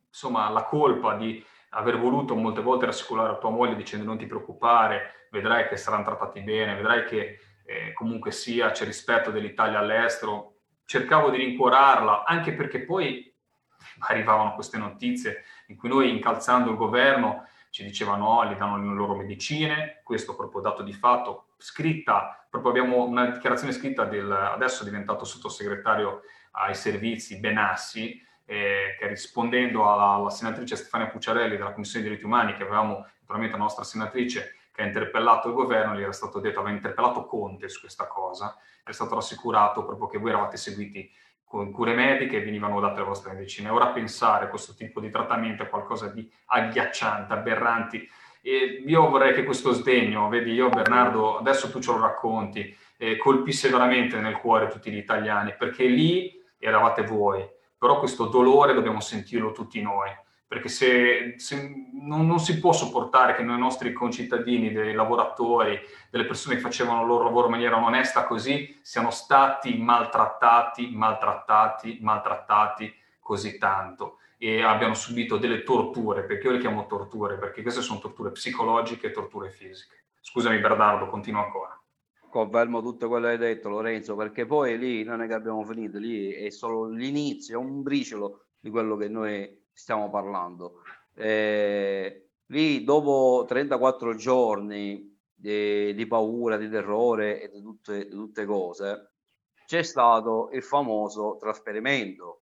insomma, la colpa di aver voluto molte volte rassicurare tua moglie dicendo non ti preoccupare, vedrai che saranno trattati bene, vedrai che eh, comunque sia c'è rispetto dell'Italia all'estero. Cercavo di rincuorarla, anche perché poi arrivavano queste notizie in cui noi incalzando il governo ci dicevano no, gli danno le loro medicine, questo proprio dato di fatto, scritta, proprio abbiamo una dichiarazione scritta del adesso diventato sottosegretario ai servizi Benassi, eh, che rispondendo alla, alla, senatrice Stefania Pucciarelli della Commissione dei diritti umani, che avevamo naturalmente la nostra senatrice che ha interpellato il governo, gli era stato detto, aveva interpellato Conte su questa cosa, è stato rassicurato proprio che voi eravate seguiti con cure mediche e venivano date le vostre medicine. Ora pensare a questo tipo di trattamento è qualcosa di agghiacciante, aberranti. E io vorrei che questo sdegno, vedi, io Bernardo, adesso tu ce lo racconti, eh, colpisse veramente nel cuore tutti gli italiani, perché lì eravate voi, però questo dolore dobbiamo sentirlo tutti noi perché se, se non, non, si può sopportare che noi nostri concittadini, dei lavoratori, delle persone che facevano il loro lavoro in maniera onesta così, siano stati maltrattati, maltrattati, maltrattati così tanto e abbiano subito delle torture, perché io le chiamo torture, perché queste sono torture psicologiche e torture fisiche. Scusami Bernardo, continuo ancora. Confermo tutto quello che hai detto Lorenzo, perché poi lì non è che abbiamo finito, lì è solo l'inizio, è un briciolo di quello che noi stiamo parlando. Eh, lì dopo 34 giorni di, di paura, di terrore e di tutte, di tutte cose, c'è stato il famoso trasferimento.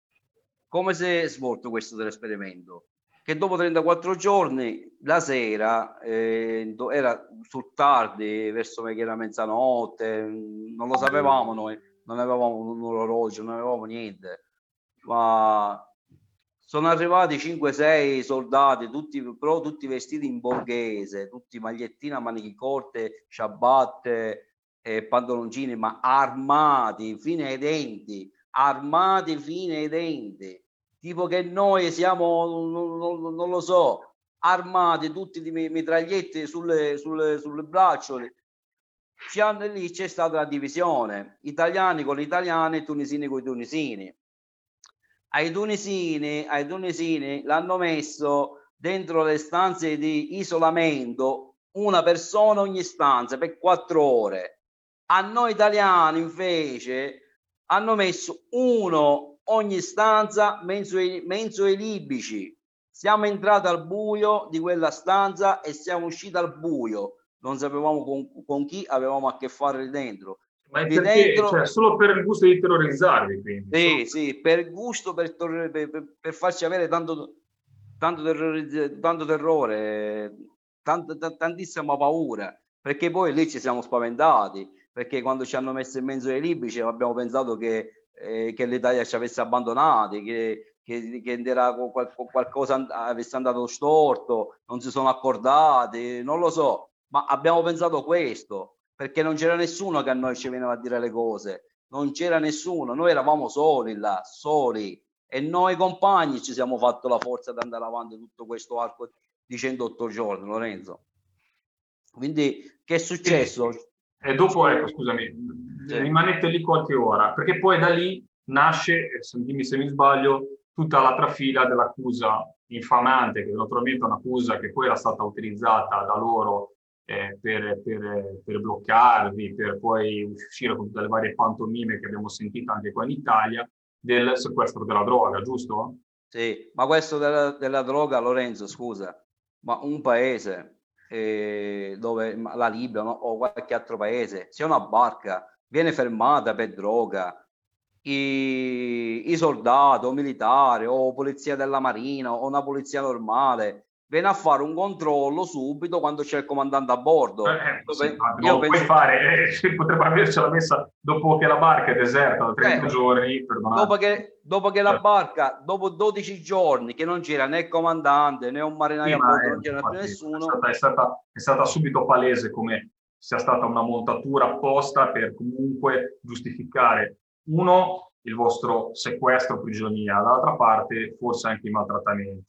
Come si è svolto questo trasferimento? Che dopo 34 giorni, la sera, eh, era sul tardi, verso era mezzanotte, non lo sapevamo noi, non avevamo un orologio, non avevamo niente, ma sono arrivati 5-6 soldati, tutti, però tutti vestiti in borghese, tutti magliettina, maniche corte, ciabatte, e pantaloncini, ma armati fino ai denti, armati fino ai denti, tipo che noi siamo, non, non, lo so, armati tutti di mitragliette sulle, sulle, sulle bracciole. Lì c'è stata la divisione, italiani con gli italiani e tunisini con i tunisini ai tunisini, ai tunisini l'hanno messo dentro le stanze di isolamento una persona ogni stanza per quattro ore. A noi italiani invece hanno messo uno ogni stanza menso ai, menso ai libici. Siamo entrati al buio di quella stanza e siamo usciti al buio. Non sapevamo con, con chi avevamo a che fare dentro. Ma perché, dentro... cioè, solo per il gusto di terrorizzarvi, quindi. Sì, sì, per gusto, per, per, per, farci avere tanto, tanto, terrore, tanto terrore tant, tant, tantissima paura, perché poi lì ci siamo spaventati, perché quando ci hanno messo in mezzo ai libici abbiamo pensato che, eh, che l'Italia ci avesse abbandonati, che, che, che era qualcosa avesse andato storto, non si sono accordati, non lo so, ma abbiamo pensato questo perché non c'era nessuno che a noi ci veniva a dire le cose, non c'era nessuno, noi eravamo soli là, soli e noi compagni ci siamo fatto la forza di andare avanti tutto questo arco di 108 giorni, Lorenzo. Quindi che è successo? E dopo, ecco, scusami, sì. rimanete lì qualche ora, perché poi da lì nasce, dimmi se mi sbaglio, tutta l'altra fila dell'accusa infamante, che naturalmente è un'accusa che poi era stata utilizzata da loro eh, per, per, per, bloccarvi, per poi uscire con tutte le varie pantomime che abbiamo sentito anche qua in Italia, del sequestro della droga, giusto? Sì, ma questo della, della droga, Lorenzo, scusa, ma un paese eh, dove la Libia no, o qualche altro paese, se una barca viene fermata per droga, i, i soldati o militari o polizia della marina o una polizia normale viene a fare un controllo subito quando c'è il comandante a bordo. Eh, eh sì, io penso... puoi fare, eh, potrebbe avercela messa dopo che la barca è deserta da 30 eh, giorni. Dopo che, dopo che la barca, dopo 12 giorni che non c'era né il comandante né un marinaio sì, a bordo, non c'era più nessuno. È stata, è, stata, è stata subito palese come sia stata una montatura apposta per comunque giustificare uno il vostro sequestro prigionia, dall'altra parte forse anche i maltrattamenti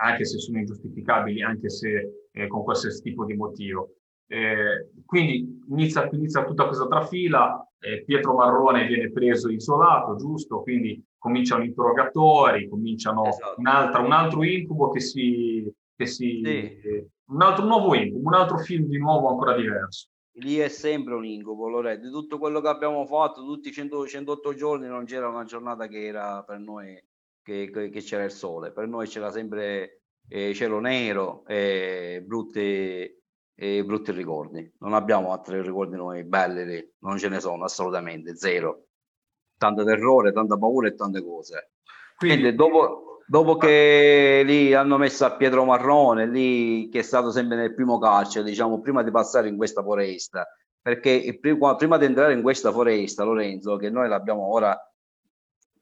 anche se sono ingiustificabili, anche se eh, con qualsiasi tipo di motivo. Eh, quindi inizia, inizia, tutta questa trafila, eh, Pietro Marrone viene preso isolato, giusto? Quindi cominciano interrogatori, cominciano esatto. un, altro incubo che si... Che si sì. un altro nuovo incubo, un altro film di nuovo ancora diverso. Lì è sempre un incubo, Loretto. Di tutto quello che abbiamo fatto, tutti i 100, 108 giorni, non c'era una giornata che era per noi che, che c'era il sole, per noi c'era sempre eh, cielo nero e brutti, e brutti ricordi. Non abbiamo altri ricordi noi belli lì, non ce ne sono assolutamente, zero. Tanto terrore, tanta paura e tante cose. Quindi, Quindi dopo, dopo che lì hanno messo a Pietro Marrone, lì che è stato sempre nel primo carcere, diciamo, prima di passare in questa foresta, perché prima, prima di entrare in questa foresta, Lorenzo, che noi l'abbiamo ora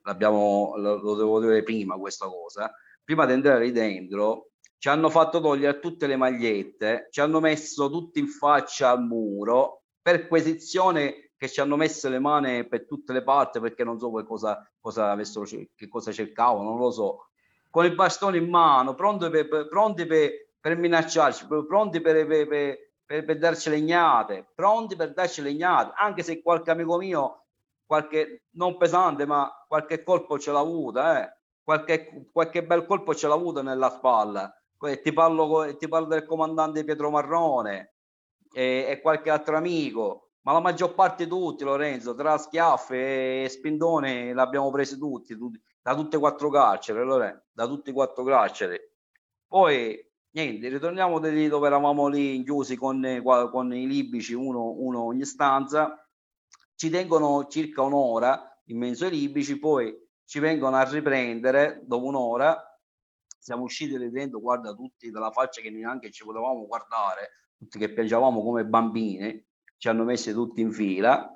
l'abbiamo, lo, devo dire prima questa cosa, prima di entrare dentro ci hanno fatto togliere tutte le magliette, ci hanno messo tutti in faccia al muro, perquisizione che ci hanno messo le mani per tutte le parti perché non so cosa, cosa, avessero, che cosa cercavano, non lo so, con il bastone in mano, pronti per, pronti per, per minacciarci, pronti per, per, per darci legnate, pronti per darci legnate, anche se qualche amico mio qualche non pesante, ma qualche colpo ce l'ha avuto, eh? qualche, qualche bel colpo ce l'ha avuto nella spalla. Ti parlo, ti parlo del comandante Pietro Marrone e, e, qualche altro amico, ma la maggior parte tutti, Lorenzo, tra schiaffi e spindoni l'abbiamo presi tutti, tutti da tutte e quattro carceri, Lorenzo, da tutti e quattro carceri. Poi niente, ritorniamo lì dove eravamo lì chiusi con, con i libici, uno, uno ogni stanza, ci tengono circa un'ora in mezzo ai libici, poi ci vengono a riprendere dopo un'ora, siamo usciti lì dentro, guarda tutti dalla faccia che neanche ci potevamo guardare, tutti che piangevamo come bambini, ci hanno messi tutti in fila,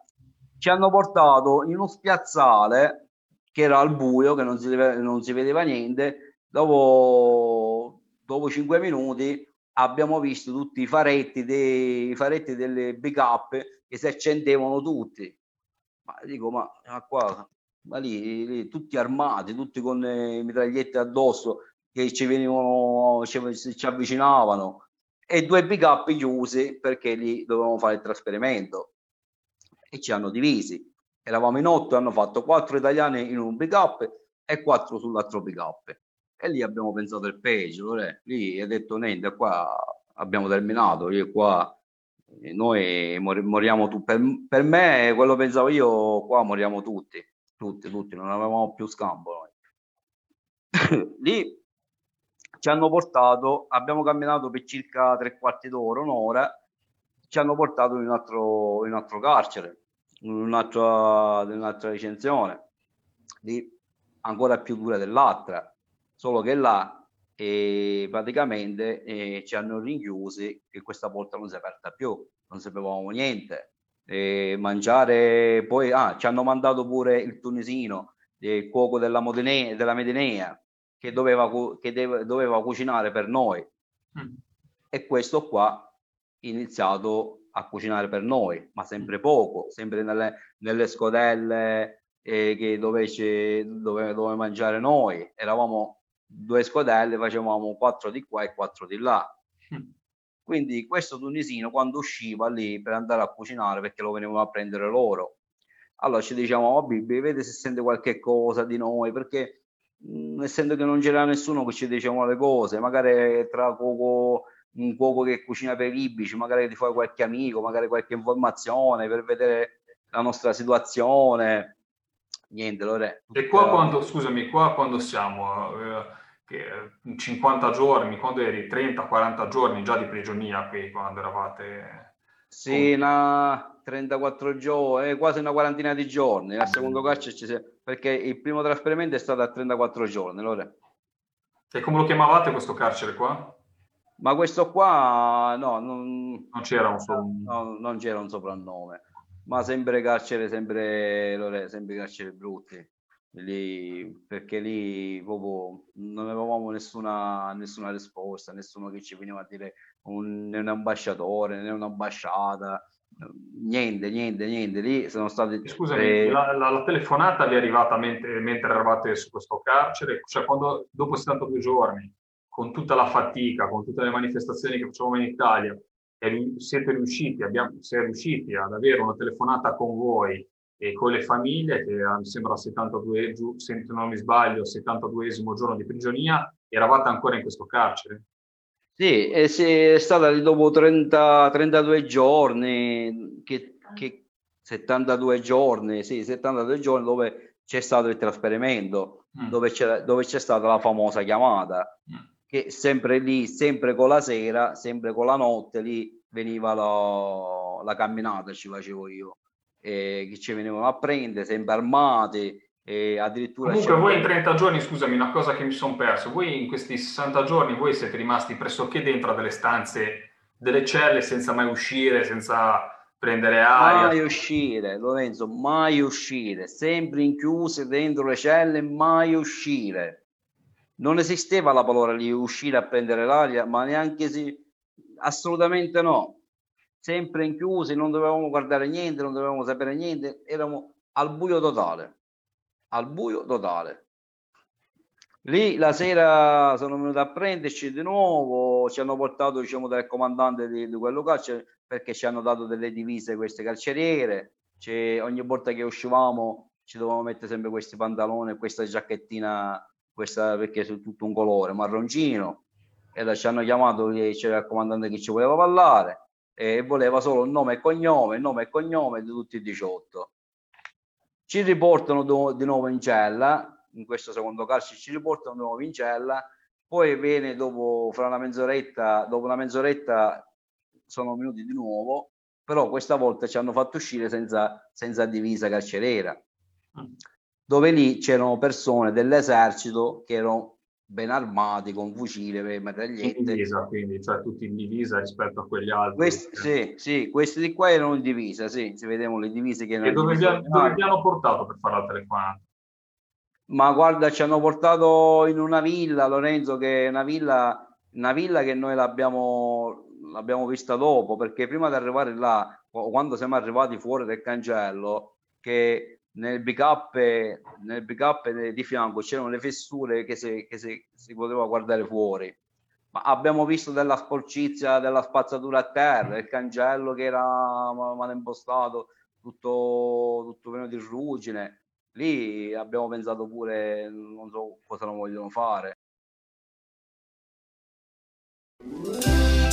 ci hanno portato in uno spiazzale che era al buio, che non si, non si vedeva niente, dopo, dopo cinque minuti abbiamo visto tutti i faretti, dei, i faretti delle pick up che si accendevano tutti. Ma dico, ma, ma qua, ma lì, lì, tutti armati, tutti con le mitragliette addosso che ci venivano, ci, ci avvicinavano e due pick up chiusi perché lì dovevamo fare il trasferimento e ci hanno divisi. Eravamo in otto, hanno fatto quattro italiani in un pick up e quattro sull'altro pick up. E lì abbiamo pensato il peggio, lì ha detto niente, qua abbiamo terminato, io qua noi mor- moriamo tutti. Per, per, me, quello pensavo io, qua moriamo tutti, tutti, tutti, non avevamo più scampo. lì ci hanno portato, abbiamo camminato per circa tre quarti d'ora, un'ora, ci hanno portato in un altro, in un altro carcere, in un'altra, in un'altra recensione, lì ancora più dura dell'altra, solo che là eh, praticamente eh, ci hanno rinchiusi e questa porta non si è aperta più, non sapevamo niente. Eh, mangiare, poi ah, ci hanno mandato pure il tunisino, il cuoco della, Modene, della Medinea, che doveva, che deve, doveva cucinare per noi. Mm. E questo qua ha iniziato a cucinare per noi, ma sempre poco, sempre nelle, nelle scodelle eh, che dove, dove, dove mangiare noi. Eravamo due scodelle, facevamo quattro di qua e quattro di là. Mm. Quindi questo tunisino quando usciva lì per andare a cucinare, perché lo venivano a prendere loro, allora ci diciamo, oh, Bibi, vede se sente qualche cosa di noi, perché essendo che non c'era nessuno che ci diceva le cose, magari tra cuoco, un cuoco che cucina per i libici, magari ti fai qualche amico, magari qualche informazione per vedere la nostra situazione. Niente, Lore. E qua quando, scusami, qua quando siamo, eh, 50 giorni, quando eri 30-40 giorni già di prigionia qui, quando eravate... Sì, una 34 giorni, eh, quasi una quarantina di giorni. Al secondo carcere ci si perché il primo trasferimento è stato a 34 giorni. Allora. E come lo chiamavate questo carcere qua? Ma questo qua no, non, non c'era un soprannome. No, non c'era un soprannome, ma sempre carcere, sempre, sempre carcere brutti. Lì, perché lì proprio non avevamo nessuna, nessuna risposta, nessuno che ci veniva a dire un, né un ambasciatore né un'ambasciata niente, niente, niente. Lì sono stati. Scusami, eh... la, la, la, telefonata vi è arrivata mentre, mentre, eravate su questo carcere? Cioè, quando dopo 72 giorni, con tutta la fatica, con tutte le manifestazioni che facevamo in Italia, siete riusciti, abbiamo, siete riusciti ad avere una telefonata con voi e con le famiglie, che mi sembra 72, se non mi sbaglio, 72esimo giorno di prigionia, eravate ancora in questo carcere? Sì, è, stata dopo 30, 32 giorni, che, che 72 giorni, sì, 72 giorni dove c'è stato il trasferimento, mm. dove, c'è, dove c'è stata la famosa chiamata, mm. che sempre lì, sempre con la sera, sempre con la notte, lì veniva la, la camminata, ci facevo io, e che ci venivano a prendere, sempre armati, e addirittura comunque voi in 30 giorni scusami una cosa che mi sono perso. Voi in questi 60 giorni voi siete rimasti pressoché dentro delle stanze delle celle senza mai uscire senza prendere aria? Mai uscire Lorenzo mai uscire. Sempre inchiuse dentro le celle mai uscire. Non esisteva la parola di uscire a prendere l'aria ma neanche si assolutamente no sempre inchiusi non dovevamo guardare niente non dovevamo sapere niente eravamo al buio totale al buio totale. Lì la sera sono venuto a prenderci di nuovo, ci hanno portato diciamo, dal comandante di, di quello carcere perché ci hanno dato delle divise queste carceriere. C'è, ogni volta che uscivamo ci dovevamo mettere sempre questi pantaloni, questa giacchettina, questa perché è tutto un colore marroncino. E ci hanno chiamato, c'era il comandante che ci voleva parlare e voleva solo il nome e cognome, il nome e cognome di tutti i 18 ci riportano do, di nuovo in cella, in questo secondo carcere ci riportano di nuovo in cella, poi viene dopo, fra una mezz'oretta, dopo una mezz'oretta sono venuti di nuovo, però questa volta ci hanno fatto uscire senza, senza divisa carceriera, mm. dove lì c'erano persone dell'esercito che erano ben armati con fucile, metragliette. In divisa, quindi, cioè tutti in divisa rispetto a quegli altri. Questi, sì, sì, questi di qua erano in divisa, sì, si vedevano le divise che... E dove vi, dove vi hanno portato per fare la telefonata? Ma guarda, ci hanno portato in una villa, Lorenzo, che è una villa, una villa che noi l'abbiamo, l'abbiamo vista dopo, perché prima di arrivare là, quando siamo arrivati fuori del cancello, che nel backup, nel backup di fianco c'erano le fessure che, si, che si, si poteva guardare fuori. Ma abbiamo visto della sporcizia, della spazzatura a terra, il cancello che era male impostato, tutto, tutto pieno di ruggine. Lì abbiamo pensato pure, non so cosa non vogliono fare.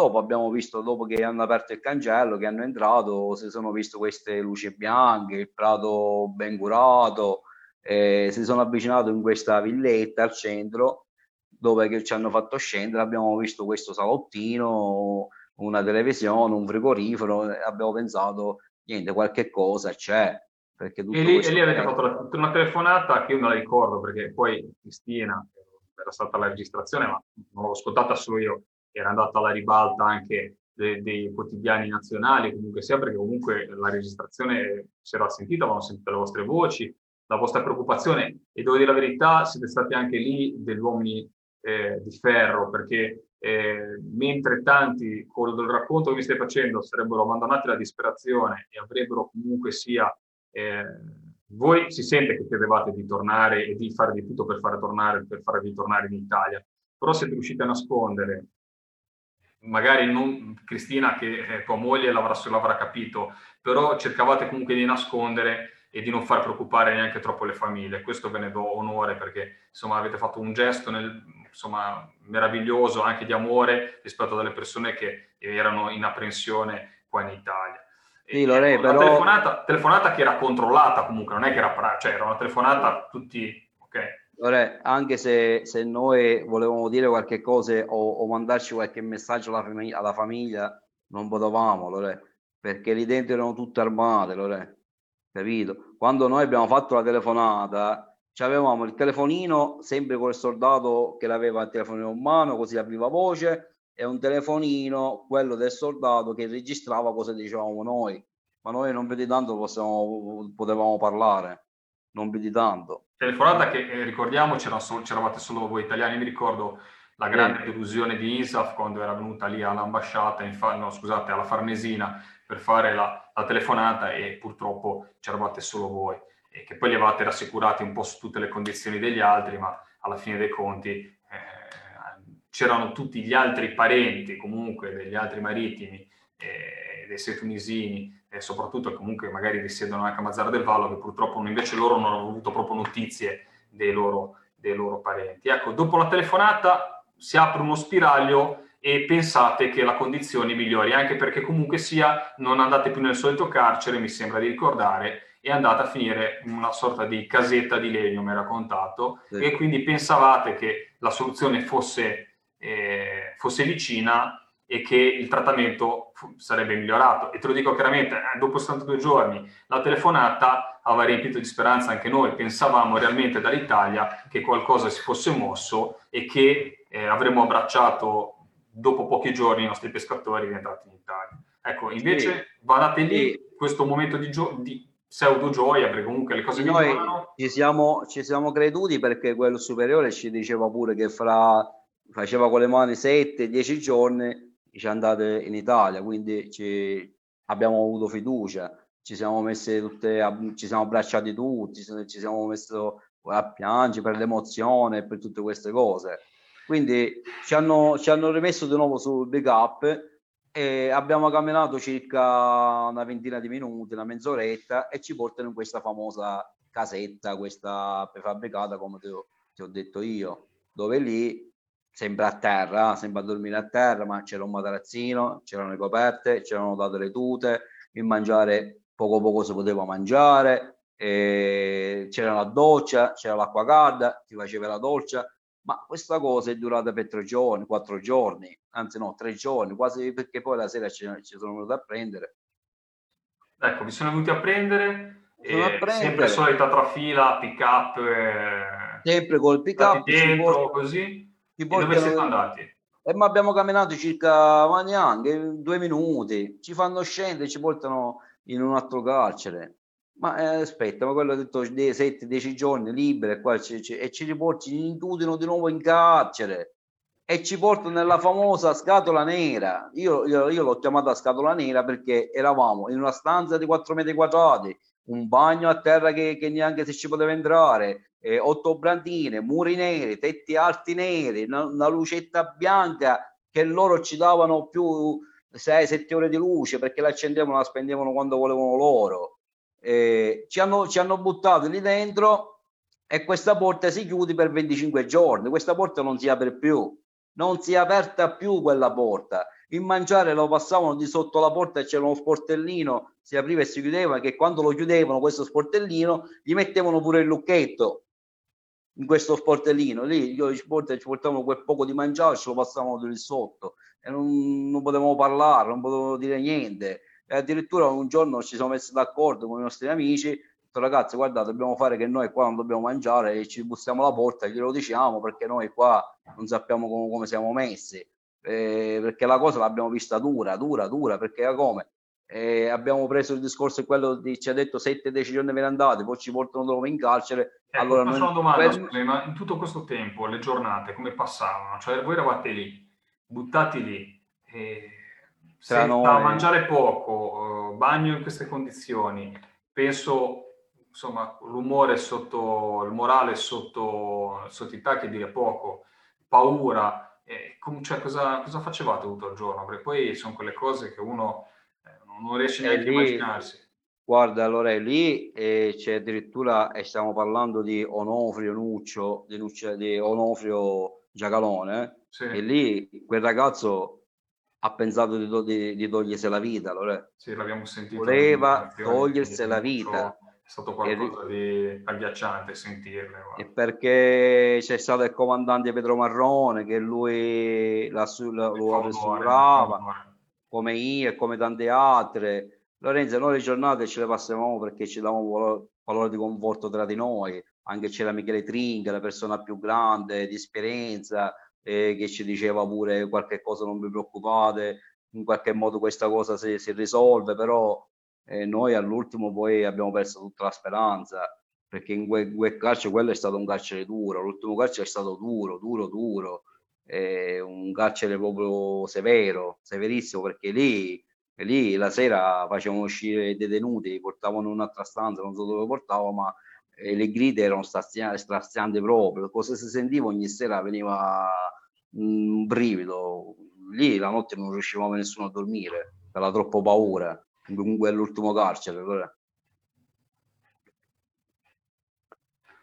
Dopo abbiamo visto, dopo che hanno aperto il cancello, che hanno entrato, si sono visto queste luci bianche, il prato ben curato, eh, si sono avvicinato in questa villetta al centro dove ci hanno fatto scendere, abbiamo visto questo salottino, una televisione, un frigorifero, abbiamo pensato, niente, qualche cosa c'è. Perché e, lì, e lì avete fatto la, una telefonata che io non la ricordo perché poi Cristina, era stata la registrazione, ma non l'ho ascoltata solo io, era andata alla ribalta anche dei, dei quotidiani nazionali, comunque sia perché comunque la registrazione si era sentita, avevano sentito le vostre voci, la vostra preoccupazione e devo dire la verità, siete stati anche lì degli uomini eh, di ferro perché eh, mentre tanti con il racconto che mi stai facendo sarebbero abbandonati alla disperazione e avrebbero comunque sia eh, voi si sente che credevate di tornare e di fare di tutto per, fare tornare, per farvi tornare in Italia, però siete riusciti a nascondere, magari non Cristina che eh, tua moglie l'avrà, l'avrà capito, però cercavate comunque di nascondere e di non far preoccupare neanche troppo le famiglie. Questo ve ne do onore perché insomma avete fatto un gesto nel, insomma, meraviglioso anche di amore rispetto alle persone che erano in apprensione qua in Italia. Sì, Lore, ecco, però... telefonata, telefonata, che era controllata comunque, non è che era, cioè era una telefonata tutti? Lore, anche se, se, noi volevamo dire qualche cosa o, o mandarci qualche messaggio alla famiglia, alla famiglia non potevamo, Lore, perché lì dentro erano tutte armate, Lore capito? Quando noi abbiamo fatto la telefonata, avevamo il telefonino sempre con il soldato che aveva il telefonino in mano, così a viva voce, e un telefonino, quello del soldato, che registrava cosa dicevamo noi. Ma noi non più di tanto possiamo, potevamo parlare, non più di tanto. Telefonata che eh, ricordiamo solo, c'eravate solo voi italiani, mi ricordo la grande delusione di ISAF quando era venuta lì all'ambasciata, in fa- no, scusate, alla Farnesina per fare la, la telefonata e purtroppo c'eravate solo voi e che poi li avevate rassicurati un po' su tutte le condizioni degli altri, ma alla fine dei conti eh, c'erano tutti gli altri parenti comunque degli altri marittimi, eh, dei sei tunisini e soprattutto comunque magari risiedono anche a Mazzara del Vallo che purtroppo invece loro non hanno avuto proprio notizie dei loro, dei loro parenti. Ecco, dopo la telefonata si apre uno spiraglio e pensate che la condizione migliori, anche perché comunque sia non andate più nel solito carcere, mi sembra di ricordare, e andate a finire in una sorta di casetta di legno, mi ha raccontato, sì. e quindi pensavate che la soluzione fosse, eh, fosse vicina e che il trattamento sarebbe migliorato. E te lo dico chiaramente, eh, dopo 72 giorni la telefonata aveva riempito di speranza anche noi, pensavamo realmente dall'Italia che qualcosa si fosse mosso e che eh, avremmo abbracciato dopo pochi giorni i nostri pescatori rientrati in Italia. Ecco, invece sì. guardate lì sì. questo momento di, gio- di pseudo gioia, perché comunque le cose noi ci siamo, ci siamo creduti perché quello superiore ci diceva pure che fra faceva con le mani 7-10 giorni ci andate in Italia, quindi ci, abbiamo avuto fiducia, ci siamo messi tutte, ci siamo abbracciati tutti, ci siamo messi a piangere per l'emozione e per tutte queste cose. Quindi ci hanno, ci hanno rimesso di nuovo sul big up e abbiamo camminato circa una ventina di minuti, una mezz'oretta e ci portano in questa famosa casetta, questa prefabbricata come ti ho, ti ho detto io, dove lì sembra a terra, sembra dormire a terra, ma c'era un materazzino, c'erano le coperte, c'erano date le tute, il mangiare poco poco si poteva mangiare, c'era la doccia, c'era l'acqua calda, ti faceva la doccia, ma questa cosa è durata per tre giorni, quattro giorni, anzi no, tre giorni, quasi perché poi la sera ci, ci sono venuti a prendere. Ecco, vi sono venuti a prendere, eh, a prendere. sempre solita trafila, pick up. Eh, sempre col pick up. Dentro, così ti dove siete andati? E ma abbiamo camminato circa ma neanche due minuti. Ci fanno scendere, ci portano in un altro carcere. Ma eh, aspetta, ma quello ha detto 7-10 giorni liberi e, qua ci, ci, e ci riportano, ci intudono di nuovo in carcere e ci portano nella famosa scatola nera. Io, io, io l'ho chiamata scatola nera perché eravamo in una stanza di 4 metri quadrati, un bagno a terra che, che neanche se ci poteva entrare, eh, ottobrantine, muri neri, tetti alti neri, una, una, lucetta bianca che loro ci davano più 6-7 ore di luce perché la accendevano, la spendevano quando volevano loro. Eh, ci, hanno, ci hanno buttato lì dentro e questa porta si chiude per 25 giorni. Questa porta non si apre più, non si è aperta più quella porta. Il mangiare lo passavano di sotto la porta e c'era uno sportellino, si apriva e si chiudeva, che quando lo chiudevano questo sportellino gli mettevano pure il lucchetto in questo sportellino. Lì io ci portavano quel poco di mangiare ce lo passavano lì sotto e non, non potevamo parlare non potevamo dire niente. E addirittura un giorno ci siamo messi d'accordo con i nostri amici ragazzi guardate dobbiamo fare che noi qua non dobbiamo mangiare e ci bussiamo la porta e glielo diciamo perché noi qua non sappiamo come, come siamo messi eh, perché la cosa l'abbiamo vista dura dura dura perché come? Eh, abbiamo preso il discorso quello di ci ha detto 7 decisioni ve ne andate poi ci portano dove? In carcere. Ecco, allora noi... una domanda per... scusami, ma in tutto questo tempo le giornate come passavano? Cioè voi eravate lì buttati lì eh, senza noi... mangiare poco eh, bagno in queste condizioni penso insomma l'umore sotto il morale sotto sotto i tacchi dire poco paura eh, com- cioè, cosa, cosa facevate tutto il giorno perché poi sono quelle cose che uno non riesce neanche a immaginarsi. Guarda, allora lì eh, c'è addirittura, e stiamo parlando di Onofrio Nuccio, di, Nuccio, di Onofrio Giacalone, sì. e lì quel ragazzo ha pensato di, di, di togliersi la vita. Allora, sì, l'abbiamo sentito. Voleva togliersi la vita. È stato qualcosa di agghiacciante sentirle. E perché c'è stato il comandante Pedro Marrone che lui la, la, lo sussurrava come io e come tante altre. Lorenzo, noi le giornate ce le passavamo perché ci davamo valore, valore di conforto tra di noi. Anche c'era Michele Trinca, la persona più grande di esperienza, eh, che ci diceva pure qualche cosa non vi preoccupate, in qualche modo questa cosa si, si risolve, però eh, noi all'ultimo poi abbiamo perso tutta la speranza perché in quel, quel carcere quello è stato un carcere duro, l'ultimo carcere è stato duro, duro, duro eh, un carcere proprio severo, severissimo, perché lì, lì la sera facevano uscire i detenuti, li portavano in un'altra stanza, non so dove portavano, ma eh, le grida erano strazianti proprio, cosa si sentiva ogni sera veniva un brivido, lì la notte non riuscivamo nessuno a dormire, era troppo paura, in quell'ultimo carcere. Allora.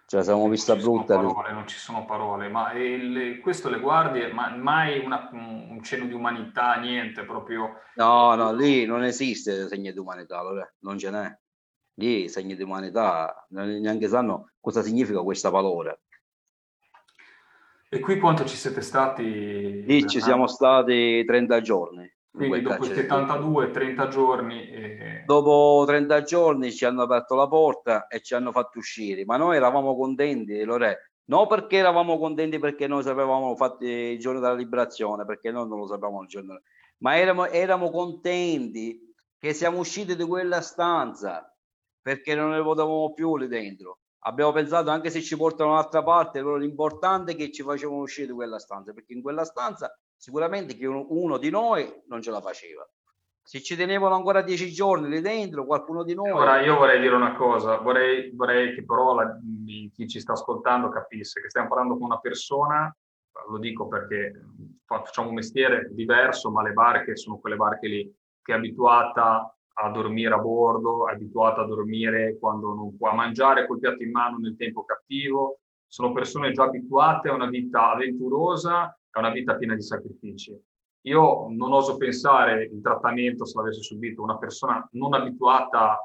Cioè, siamo vista brutta. Parole, non ci sono parole, ma il, questo le guardie, ma mai una, un cenno di umanità, niente proprio. No, no, lì non esiste segno di umanità, non ce n'è. Lì segni di umanità, neanche sanno cosa significa questa parola. E qui quanto ci siete stati? Lì ci siamo stati 30 giorni. Quindi dopo 72-30 giorni... E... Dopo 30 giorni ci hanno aperto la porta e ci hanno fatto uscire, ma noi eravamo contenti, Lore, non perché eravamo contenti perché noi sapevamo fatti il giorno della liberazione, perché noi non lo sapevamo il giorno, ma eravamo, eravamo contenti che siamo usciti di quella stanza perché non ne potevamo più lì dentro. Abbiamo pensato anche se ci portano un'altra parte, l'importante è che ci facevano uscire di quella stanza, perché in quella stanza sicuramente che uno, uno di noi non ce la faceva. Se ci tenevano ancora dieci giorni lì dentro, qualcuno di noi... Ora io vorrei dire una cosa, vorrei, vorrei che però la, chi ci sta ascoltando capisse che stiamo parlando con una persona, lo dico perché facciamo un mestiere diverso, ma le barche sono quelle barche lì che è abituata a dormire a bordo, è abituata a dormire quando non può mangiare col piatto in mano nel tempo cattivo, sono persone già abituate a una vita avventurosa, a una vita piena di sacrifici. Io non oso pensare il trattamento se l'avesse subito una persona non abituata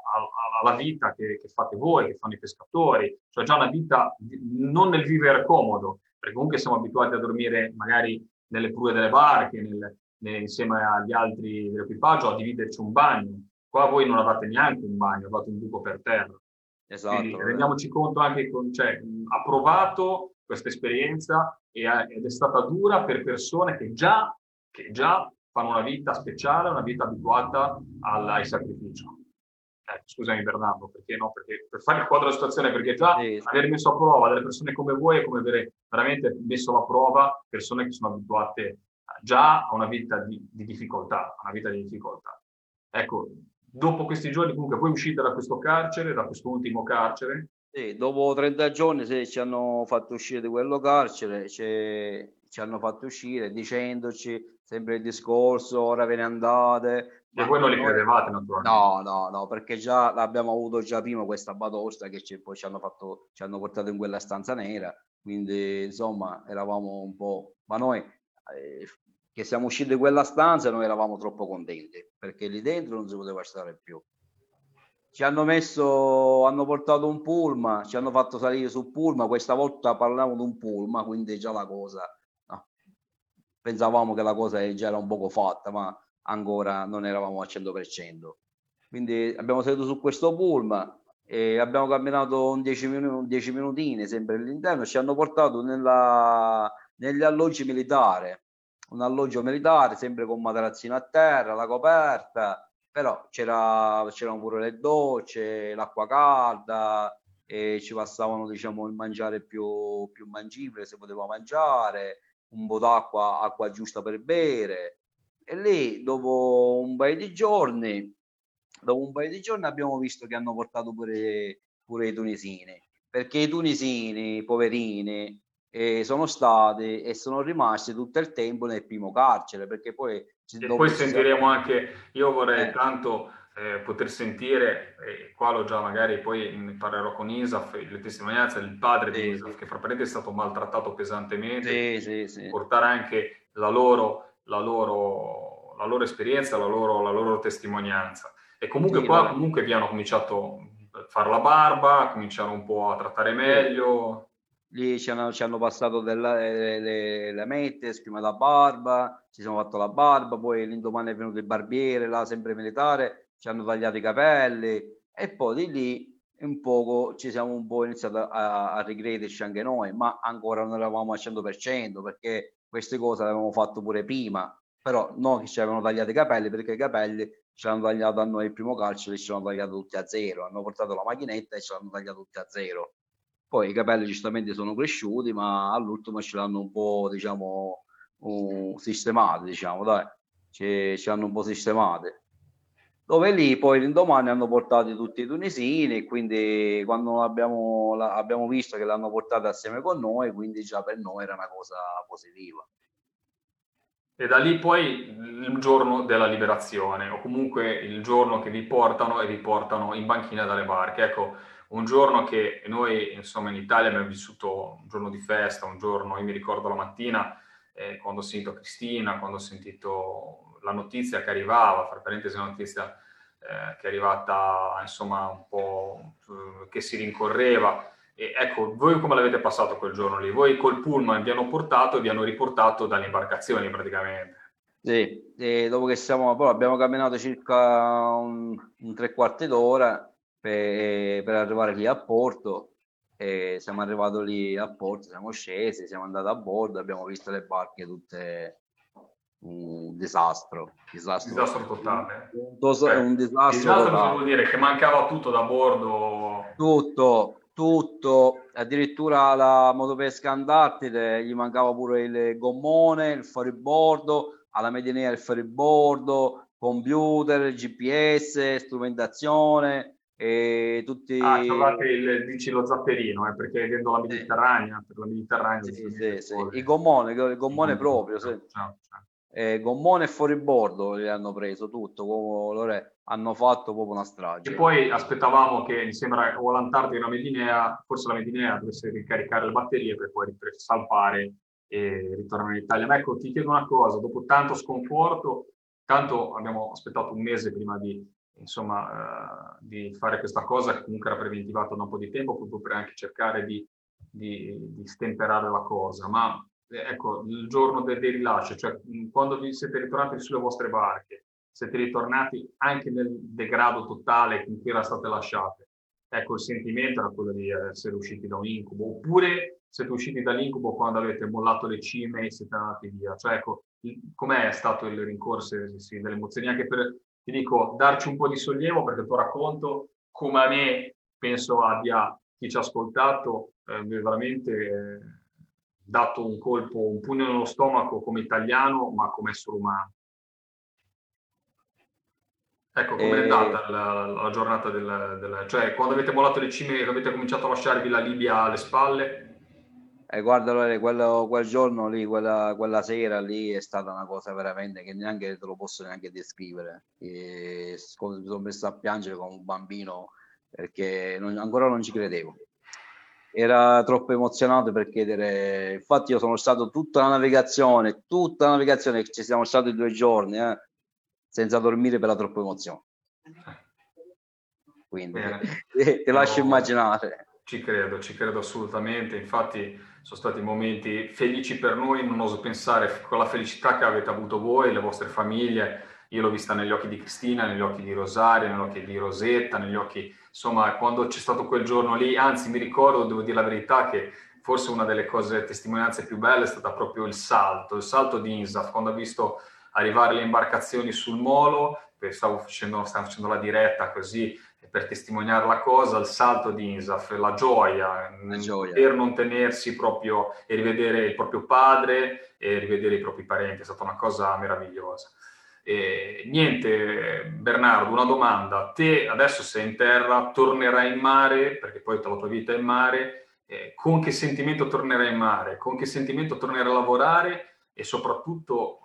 alla vita che, che, fate voi, che fanno i pescatori, cioè già una vita non nel vivere comodo, perché comunque siamo abituati a dormire magari nelle prue delle barche, nel, nel, insieme agli altri dell'equipaggio, a dividerci un bagno. Qua voi non avete neanche un bagno, avete un buco per terra. Esatto. Quindi rendiamoci conto anche che cioè, ha provato questa esperienza ed è stata dura per persone che già, che già fanno una vita speciale, una vita abituata al, ai sacrifici. Eh, scusami Bernardo, perché no? Perché per fare il quadro della situazione, perché già sì, sì. aver messo a prova delle persone come voi è come avere veramente messo alla prova persone che sono abituate già a una vita di, di difficoltà, una vita di difficoltà. Ecco, dopo questi giorni comunque voi uscite da questo carcere, da questo ultimo carcere. Sì, dopo 30 giorni se ci hanno fatto uscire di quello carcere, ci hanno fatto uscire dicendoci sempre il discorso, ora ve ne andate. E voi non li credevate naturalmente? No, no, no, perché già l'abbiamo avuto già prima questa batosta che ci, poi ci hanno, fatto, ci hanno portato in quella stanza nera, quindi insomma eravamo un po'... Ma noi eh, che siamo usciti da quella stanza noi eravamo troppo contenti perché lì dentro non si poteva stare più. Ci hanno messo, hanno portato un pullman, ci hanno fatto salire sul pullman, questa volta parlavamo di un pullman, quindi già la cosa, no. pensavamo che la cosa già era un poco fatta, ma ancora non eravamo al 100%. Quindi abbiamo seduto su questo pullman e abbiamo camminato un 10 minuti, 10 minutini sempre all'interno, ci hanno portato nella, negli alloggi militari un alloggio militare, sempre con materazzino a terra, la coperta, però c'era, c'erano pure le docce, l'acqua calda, e ci passavano diciamo il mangiare più, più mangibile, se poteva mangiare, un po' d'acqua, acqua giusta per bere. E lì dopo un paio di giorni, dopo un paio di giorni abbiamo visto che hanno portato pure, pure i tunisini, perché i tunisini, poverini, e sono stati e sono rimasti tutto il tempo nel primo carcere perché poi e poi sentiremo si... anche io vorrei eh. tanto eh, poter sentire e qua l'ho già magari poi ne parlerò con Isaf le testimonianze del padre sì, di Isaf che fra parentesi è stato maltrattato pesantemente. Sì, sì, portare anche la loro, la loro, la loro esperienza la loro, la loro testimonianza. E comunque qua comunque vi hanno cominciato a fare la barba cominciano un po' a trattare meglio lì ci hanno, ci hanno passato della, le, le, le mette, schiuma da barba, ci siamo fatto la barba, poi l'indomani è venuto il barbiere, là sempre militare, ci hanno tagliato i capelli e poi di lì un poco ci siamo un po' iniziati a, a ricrederci anche noi, ma ancora non eravamo al 100% perché queste cose le avevamo fatto pure prima, però non che ci avevano tagliato i capelli perché i capelli ci hanno tagliato a noi il primo calcio e ci hanno tagliato tutti a zero, hanno portato la macchinetta e ci hanno tagliato tutti a zero poi i capelli giustamente sono cresciuti, ma all'ultimo ce l'hanno un po', diciamo, uh, sistemati, diciamo, dai, ce, ce l'hanno un po' sistemate. Dove lì poi l'indomani hanno portato tutti i tunisini e quindi quando abbiamo, abbiamo visto che l'hanno portata assieme con noi, quindi già per noi era una cosa positiva. E da lì poi il giorno della liberazione, o comunque il giorno che vi portano e vi portano in banchina dalle barche. Ecco, un giorno che noi insomma in Italia abbiamo vissuto un giorno di festa, un giorno, io mi ricordo la mattina eh, quando ho sentito Cristina, quando ho sentito la notizia che arrivava, fra parentesi la notizia eh, che è arrivata insomma un po' eh, che si rincorreva, e ecco, voi come l'avete passato quel giorno lì? Voi col pullman vi hanno portato e vi hanno riportato dalle imbarcazioni praticamente. Sì, dopo che siamo, abbiamo camminato circa un, un tre quarti d'ora per, per, arrivare lì a Porto e siamo arrivati lì a Porto, siamo scesi, siamo andati a bordo, abbiamo visto le barche tutte un disastro. Disastro, disastro totale. Un, tos- eh, un disastro, disastro vuol dire che mancava tutto da bordo. Tutto, tutto, addirittura la motopesca Antartide gli mancava pure il gommone, il fuoribordo, alla Medinea il fuoribordo, computer, GPS, strumentazione e tutti... Ah, trovate il, dici lo zapperino, eh, perché vedendo la Mediterranea, sì. per la Mediterranea... Sì, sì, sì. Il gommone, il gommone proprio, sì. Ciao, ciao eh, gommone e fuoribordo li hanno preso tutto, loro hanno fatto proprio una strage. E poi aspettavamo che, mi sembra, o l'Antartide o la Medinea, forse la Medinea dovesse ricaricare le batterie per poi salpare e ritornare in Italia. Ma ecco, ti chiedo una cosa, dopo tanto sconforto, tanto abbiamo aspettato un mese prima di, insomma, uh, di fare questa cosa, che comunque era preventivata da un po' di tempo, proprio per anche cercare di, di, di stemperare la cosa, ma ecco, il giorno del, del rilascio, cioè quando vi siete ritornati sulle vostre barche, siete ritornati anche nel degrado totale in cui era state lasciate. Ecco, il sentimento era quello di essere usciti da un incubo, oppure siete usciti dall'incubo quando avete mollato le cime e siete andati via. Cioè, ecco, com'è stato il rincorso sì, delle emozioni? Anche per, ti dico, darci un po' di sollievo, perché il tuo racconto, come a me, penso abbia chi ci ha ascoltato, eh, veramente... Eh, dato un colpo, un pugno nello stomaco come italiano, ma come essere umano. Ecco, come è andata la, la, giornata del, del, Cioè, quando avete volato le cime e avete cominciato a lasciarvi la Libia alle spalle? Eh, guarda, quello, quel giorno lì, quella, quella, sera lì è stata una cosa veramente che neanche te lo posso neanche descrivere. E, mi sono messo a piangere come un bambino perché non, ancora non ci credevo era troppo emozionato per chiedere. Infatti, io sono stato tutta la navigazione, tutta la navigazione, ci siamo stati due giorni eh, senza dormire per la troppa emozione. Quindi ti lascio no, immaginare. Ci credo, ci credo assolutamente. Infatti, sono stati momenti felici per noi. Non oso pensare con la felicità che avete avuto voi, le vostre famiglie io l'ho vista negli occhi di Cristina, negli occhi di Rosario, negli occhi di Rosetta, negli occhi, insomma, quando c'è stato quel giorno lì, anzi mi ricordo, devo dire la verità, che forse una delle cose, testimonianze più belle è stata proprio il salto, il salto di Insaf, quando ha visto arrivare le imbarcazioni sul molo, stavo facendo, stavo facendo la diretta così per testimoniare la cosa, il salto di Insaf, la gioia, la gioia. per non tenersi proprio e rivedere il proprio padre e rivedere i propri parenti, è stata una cosa meravigliosa. Eh, niente, Bernardo, una domanda. Te adesso sei in terra, tornerai in mare, perché poi la tua vita è in mare. Eh, con che sentimento tornerai in mare? Con che sentimento tornerai a lavorare? E soprattutto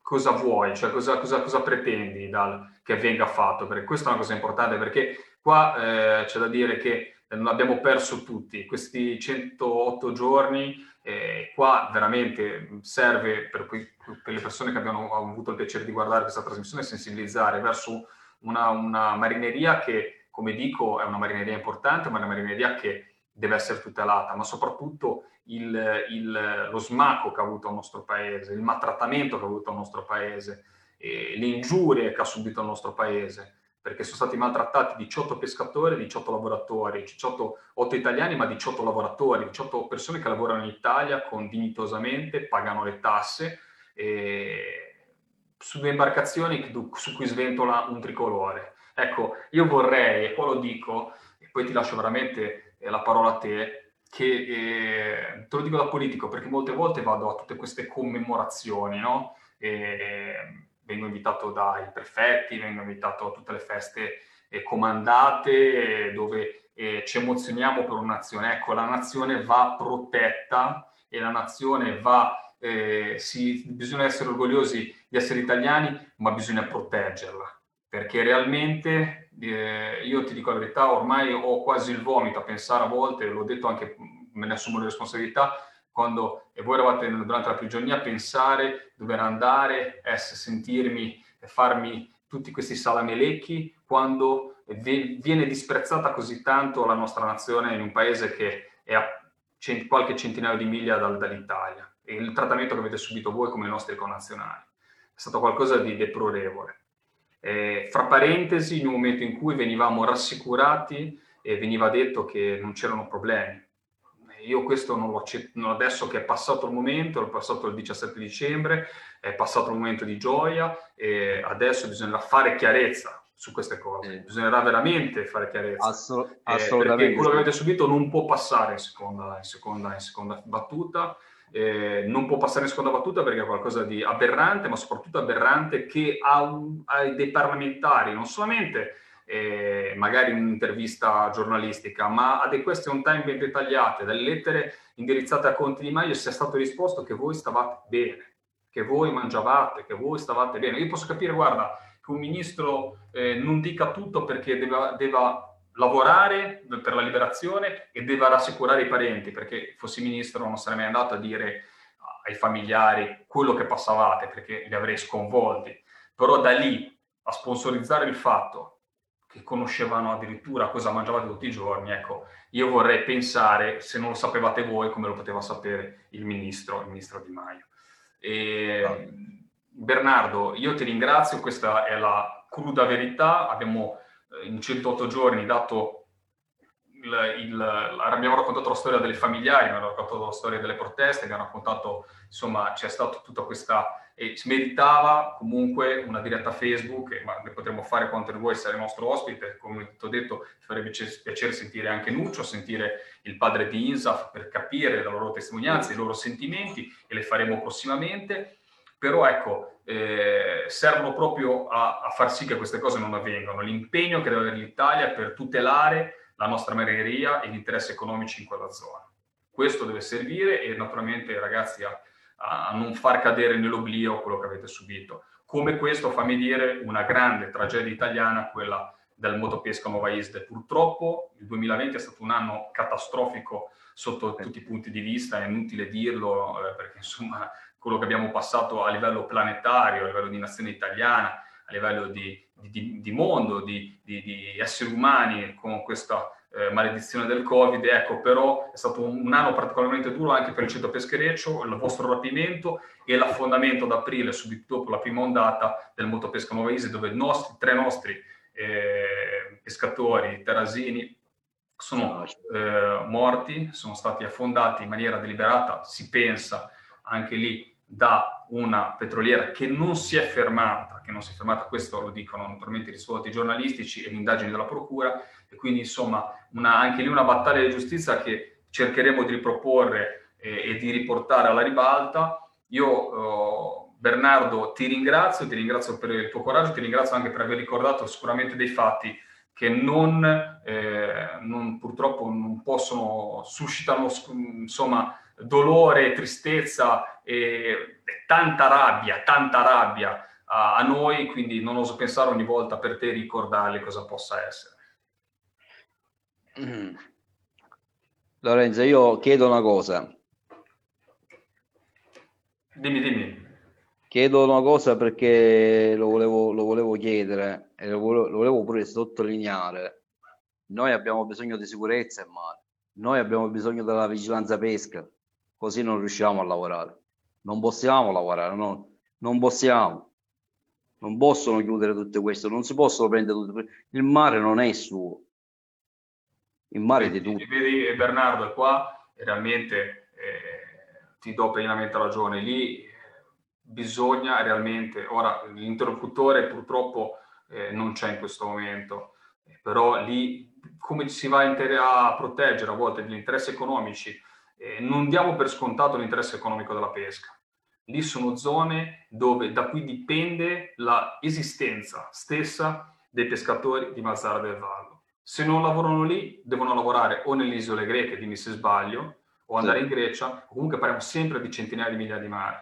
cosa vuoi? Cioè cosa, cosa, cosa pretendi dal, che venga fatto? Perché questa è una cosa importante, perché qua eh, c'è da dire che non abbiamo perso tutti. Questi 108 giorni eh, qua veramente serve per, que- per, le persone che abbiano avuto il piacere di guardare questa trasmissione sensibilizzare verso una, una, marineria che, come dico, è una marineria importante, ma una marineria che deve essere tutelata, ma soprattutto il, il, lo smacco che ha avuto il nostro paese, il maltrattamento che ha avuto il nostro paese, le ingiurie che ha subito il nostro paese perché sono stati maltrattati 18 pescatori, 18 lavoratori, 18, 8 italiani ma 18 lavoratori, 18 persone che lavorano in Italia con dignitosamente, pagano le tasse su due imbarcazioni su cui sventola un tricolore. Ecco, io vorrei, e poi lo dico, e poi ti lascio veramente eh, la parola a te, che eh, te lo dico da politico perché molte volte vado a tutte queste commemorazioni, no? E, vengo invitato dai prefetti, vengo invitato a tutte le feste eh, comandate eh, dove eh, ci emozioniamo per una nazione. Ecco, la nazione va protetta e la nazione va, eh, si, bisogna essere orgogliosi di essere italiani, ma bisogna proteggerla. Perché realmente, eh, io ti dico la verità, ormai ho quasi il vomito a pensare a volte, l'ho detto anche, me ne assumo le responsabilità, quando e voi eravate durante la prigionia, pensare, dover andare, essere, sentirmi e farmi tutti questi salamelecchi, quando viene disprezzata così tanto la nostra nazione in un paese che è a cent- qualche centinaio di miglia dal, dall'Italia e il trattamento che avete subito voi come i nostri connazionali. È stato qualcosa di deplorevole. Eh, fra parentesi, in un momento in cui venivamo rassicurati e veniva detto che non c'erano problemi. Io questo non lo accetto, adesso che è passato il momento, è passato il 17 dicembre, è passato il momento di gioia e adesso bisognerà fare chiarezza su queste cose. Sì. Bisognerà veramente fare chiarezza. Assol- eh, assolutamente. Perché quello che avete subito non può passare in seconda, in seconda, in seconda battuta. Eh, non può passare in seconda battuta perché è qualcosa di aberrante, ma soprattutto aberrante che ha, ha dei parlamentari, non solamente eh, magari un'intervista giornalistica, ma a dei question time ben dettagliate, dalle lettere indirizzate a Conti di Maio sia stato risposto che voi stavate bene, che voi mangiavate, che voi stavate bene. Io posso capire, guarda, che un ministro eh, non dica tutto perché deve, deve lavorare per la liberazione e deve rassicurare i parenti, perché fossi ministro non sarei mai andato a dire ai familiari quello che passavate, perché li avrei sconvolti. Però da lì a sponsorizzare il fatto che conoscevano addirittura cosa mangiavate tutti i giorni, ecco, io vorrei pensare, se non lo sapevate voi, come lo poteva sapere il ministro, il ministro Di Maio. E, Bernardo, io ti ringrazio, questa è la cruda verità, abbiamo eh, in 108 giorni dato il, il, abbiamo raccontato la storia delle familiari, abbiamo raccontato la storia delle proteste, abbiamo raccontato, insomma, c'è stata tutta questa e meritava comunque una diretta Facebook, ma ne potremmo fare quanto ne vuoi, essere nostro ospite, come ti ho detto, ti farebbe piacere sentire anche Nuccio, sentire il padre di Insaf per capire la loro testimonianza, i loro sentimenti e le faremo prossimamente, però ecco, eh, servono proprio a, a, far sì che queste cose non avvengano, l'impegno che deve avere l'Italia per tutelare la nostra marineria e gli interessi economici in quella zona. Questo deve servire e naturalmente ragazzi a a non far cadere nell'oblio quello che avete subito. Come questo, fammi dire, una grande tragedia italiana, quella del motopesca Nova Isde. Purtroppo il 2020 è stato un anno catastrofico sotto tutti i punti di vista, è inutile dirlo, eh, perché insomma quello che abbiamo passato a livello planetario, a livello di nazione italiana, a livello di, di, di mondo, di, di, esseri umani con questa eh, maledizione del Covid. Ecco, però è stato un, anno particolarmente duro anche per il centro peschereccio, il vostro rapimento e l'affondamento ad aprile, subito dopo la prima ondata del motopesca nuovese, dove nostri, tre nostri eh, pescatori terrasini sono eh, morti, sono stati affondati in maniera deliberata, si pensa anche lì da una petroliera che non si è fermata, che non si è fermata, questo lo dicono naturalmente i risvolti giornalistici e le indagini della procura, e quindi insomma una, anche lì una battaglia di giustizia che cercheremo di riproporre e, e di riportare alla ribalta. Io eh, Bernardo ti ringrazio, ti ringrazio per il tuo coraggio, ti ringrazio anche per aver ricordato sicuramente dei fatti che non, eh, non purtroppo non possono suscitano insomma dolore, tristezza e tanta rabbia, tanta rabbia a, a, noi, quindi non oso pensare ogni volta per te ricordarli cosa possa essere. Mm. Lorenzo, io chiedo una cosa. Dimmi, dimmi. Chiedo una cosa perché lo volevo, lo volevo chiedere e lo volevo, lo volevo pure sottolineare. Noi abbiamo bisogno di sicurezza in mare, noi abbiamo bisogno della vigilanza pesca, così non riusciamo a lavorare. Non possiamo lavorare, no? non possiamo. Non possono chiudere tutto questo, non si possono prendere tutto. Il mare non è suo. Il mare di tutto. Vedi Bernardo, qua realmente eh, ti do pienamente ragione. Lì eh, bisogna realmente, ora l'interlocutore purtroppo eh, non c'è in questo momento, però lì come si va a, proteggere a volte gli interessi economici eh, non diamo per scontato l'interesse economico della pesca. Lì sono zone dove da cui dipende l'esistenza stessa dei pescatori di Mazzara del Vallo. Se non lavorano lì, devono lavorare o nelle isole greche, dimmi se sbaglio, o andare sì. in Grecia, comunque parliamo sempre di centinaia di migliaia di mari.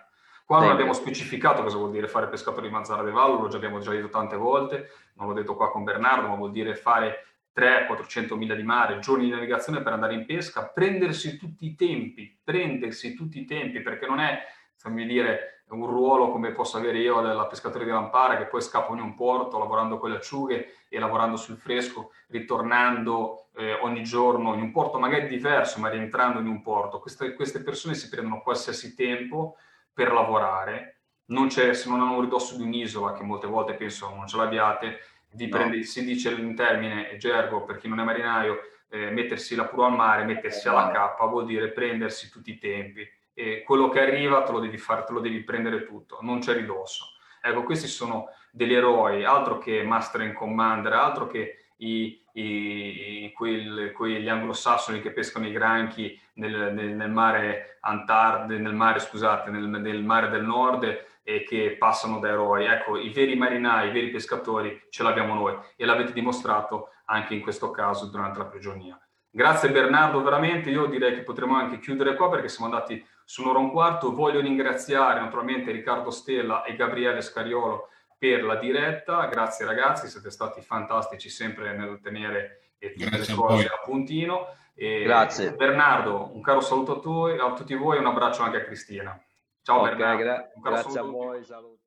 Qua non abbiamo specificato cosa vuol dire fare pescatori di Mazzara del Vallo, lo abbiamo già detto tante volte, non l'ho detto qua con Bernardo, ma vuol dire fare 300-400 miglia di mare, giorni di navigazione per andare in pesca, prendersi tutti i tempi, prendersi tutti i tempi, perché non è, fammi dire, un ruolo come posso avere io della pescatore di Lampara che poi scappo in un porto lavorando con le acciughe e lavorando sul fresco, ritornando eh, ogni giorno in un porto magari diverso ma rientrando in un porto. Queste, queste persone si prendono qualsiasi tempo per lavorare, non c'è, se non hanno un ridosso di un'isola che molte volte penso non ce l'abbiate, no. prende, si dice in termine gergo per chi non è marinaio, eh, mettersi la puro al mare, mettersi alla cappa vuol dire prendersi tutti i tempi e quello che arriva te lo devi fare, te lo devi prendere tutto, non c'è ridosso. Ecco, questi sono degli eroi, altro che Master and Commander, altro che i, i, quel, quegli anglosassoni che pescano i granchi nel, nel, nel mare Antarde, nel mare, scusate, nel, nel mare del nord e che passano da eroi. Ecco, i veri marinai, i veri pescatori ce l'abbiamo noi e l'avete dimostrato anche in questo caso durante la prigionia. Grazie Bernardo, veramente io direi che potremmo anche chiudere qua perché siamo andati su un'ora e un quarto. Voglio ringraziare naturalmente Riccardo Stella e Gabriele Scariolo per la diretta. Grazie ragazzi, siete stati fantastici sempre nel tenere tutte le cose a puntino. E Grazie. Bernardo, un caro saluto a, tu, a tutti voi e un abbraccio anche a Cristina. Ciao okay, Bernardo. Gra- grazie a voi, saluto.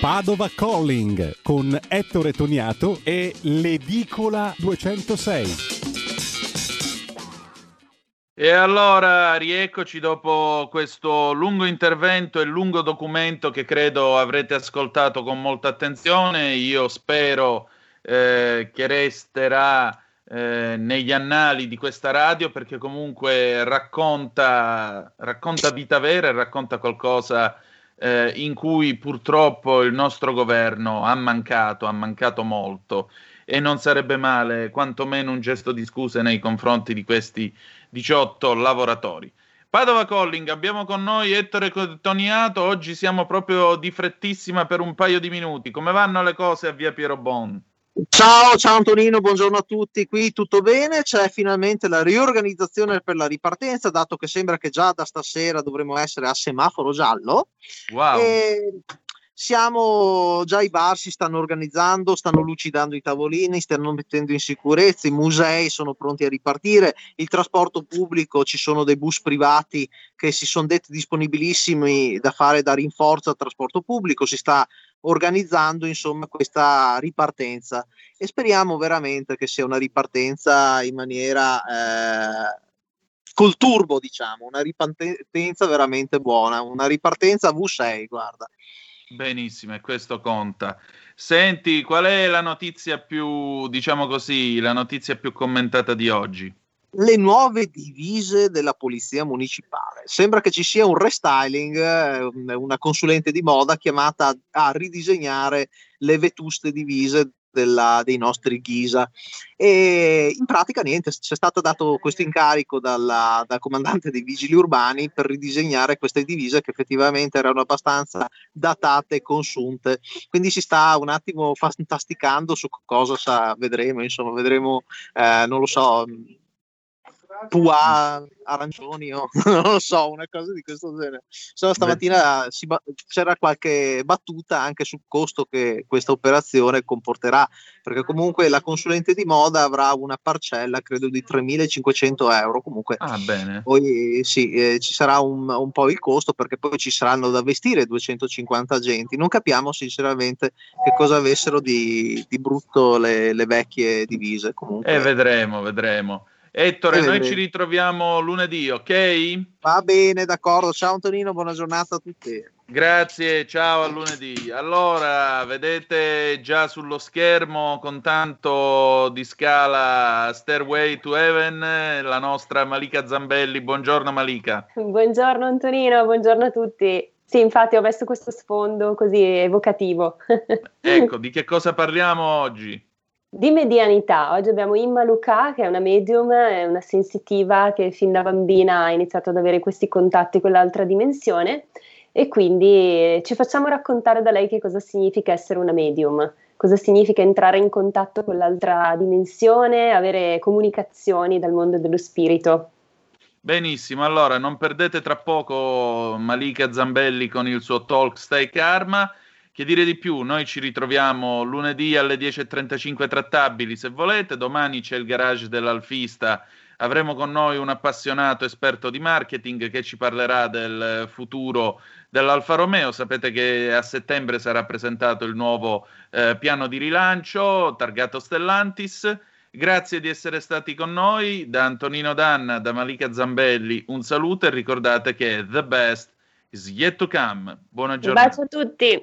Padova Calling con Ettore Toniato e l'Edicola 206. E allora rieccoci dopo questo lungo intervento e lungo documento che credo avrete ascoltato con molta attenzione. Io spero eh, che resterà eh, negli annali di questa radio perché comunque racconta, racconta vita vera e racconta qualcosa eh, in cui purtroppo il nostro governo ha mancato, ha mancato molto e non sarebbe male quantomeno un gesto di scusa nei confronti di questi 18 lavoratori. Padova Calling, abbiamo con noi Ettore Toniato, oggi siamo proprio di frettissima per un paio di minuti. Come vanno le cose a via Piero Bon? Ciao, ciao Antonino, buongiorno a tutti. Qui tutto bene? C'è finalmente la riorganizzazione per la ripartenza, dato che sembra che già da stasera dovremo essere a semaforo giallo. Wow. E siamo già i bar si stanno organizzando, stanno lucidando i tavolini, stanno mettendo in sicurezza, i musei sono pronti a ripartire, il trasporto pubblico, ci sono dei bus privati che si sono detti disponibilissimi da fare da rinforzo al trasporto pubblico, si sta organizzando insomma questa ripartenza e speriamo veramente che sia una ripartenza in maniera eh, col turbo diciamo, una ripartenza veramente buona, una ripartenza V6 guarda. Benissimo, e questo conta. Senti, qual è la notizia più, diciamo così, la notizia più commentata di oggi? Le nuove divise della polizia municipale. Sembra che ci sia un restyling, eh, una consulente di moda chiamata a ridisegnare le vetuste divise della, dei nostri Ghisa. E in pratica niente, c'è stato dato questo incarico dalla, dal comandante dei vigili urbani per ridisegnare queste divise che effettivamente erano abbastanza datate e consunte. Quindi si sta un attimo fantasticando su cosa sa, vedremo, insomma, vedremo, eh, non lo so, Pua arancioni o non lo so, una cosa di questo genere. Solo stamattina ba- c'era qualche battuta anche sul costo che questa operazione comporterà, perché comunque la consulente di moda avrà una parcella, credo, di 3.500 euro. Comunque, ah, poi sì, eh, ci sarà un, un, po' il costo perché poi ci saranno da vestire 250 agenti. Non capiamo sinceramente che cosa avessero di, di brutto le, le vecchie divise. Comunque. E eh, vedremo, vedremo. Ettore, eh, noi ci ritroviamo lunedì, ok? Va bene, d'accordo. Ciao Antonino, buona giornata a tutti. Grazie, ciao a lunedì. Allora, vedete già sullo schermo con tanto di scala Stairway to Heaven la nostra Malika Zambelli. Buongiorno Malika. Buongiorno Antonino, buongiorno a tutti. Sì, infatti ho messo questo sfondo così evocativo. ecco, di che cosa parliamo oggi? Di medianità, oggi abbiamo Imma Luca che è una medium, è una sensitiva che fin da bambina ha iniziato ad avere questi contatti con l'altra dimensione. E quindi ci facciamo raccontare da lei che cosa significa essere una medium, cosa significa entrare in contatto con l'altra dimensione, avere comunicazioni dal mondo dello spirito. Benissimo, allora non perdete tra poco Malika Zambelli con il suo talk Stay Karma che dire di più? Noi ci ritroviamo lunedì alle 10.35 trattabili se volete, domani c'è il garage dell'Alfista avremo con noi un appassionato esperto di marketing che ci parlerà del futuro dell'Alfa Romeo. Sapete che a settembre sarà presentato il nuovo eh, piano di rilancio targato Stellantis. Grazie di essere stati con noi. Da Antonino Danna, da Malika Zambelli, un saluto e ricordate che the best is yet to come. Buona giornata. Un bacio a tutti.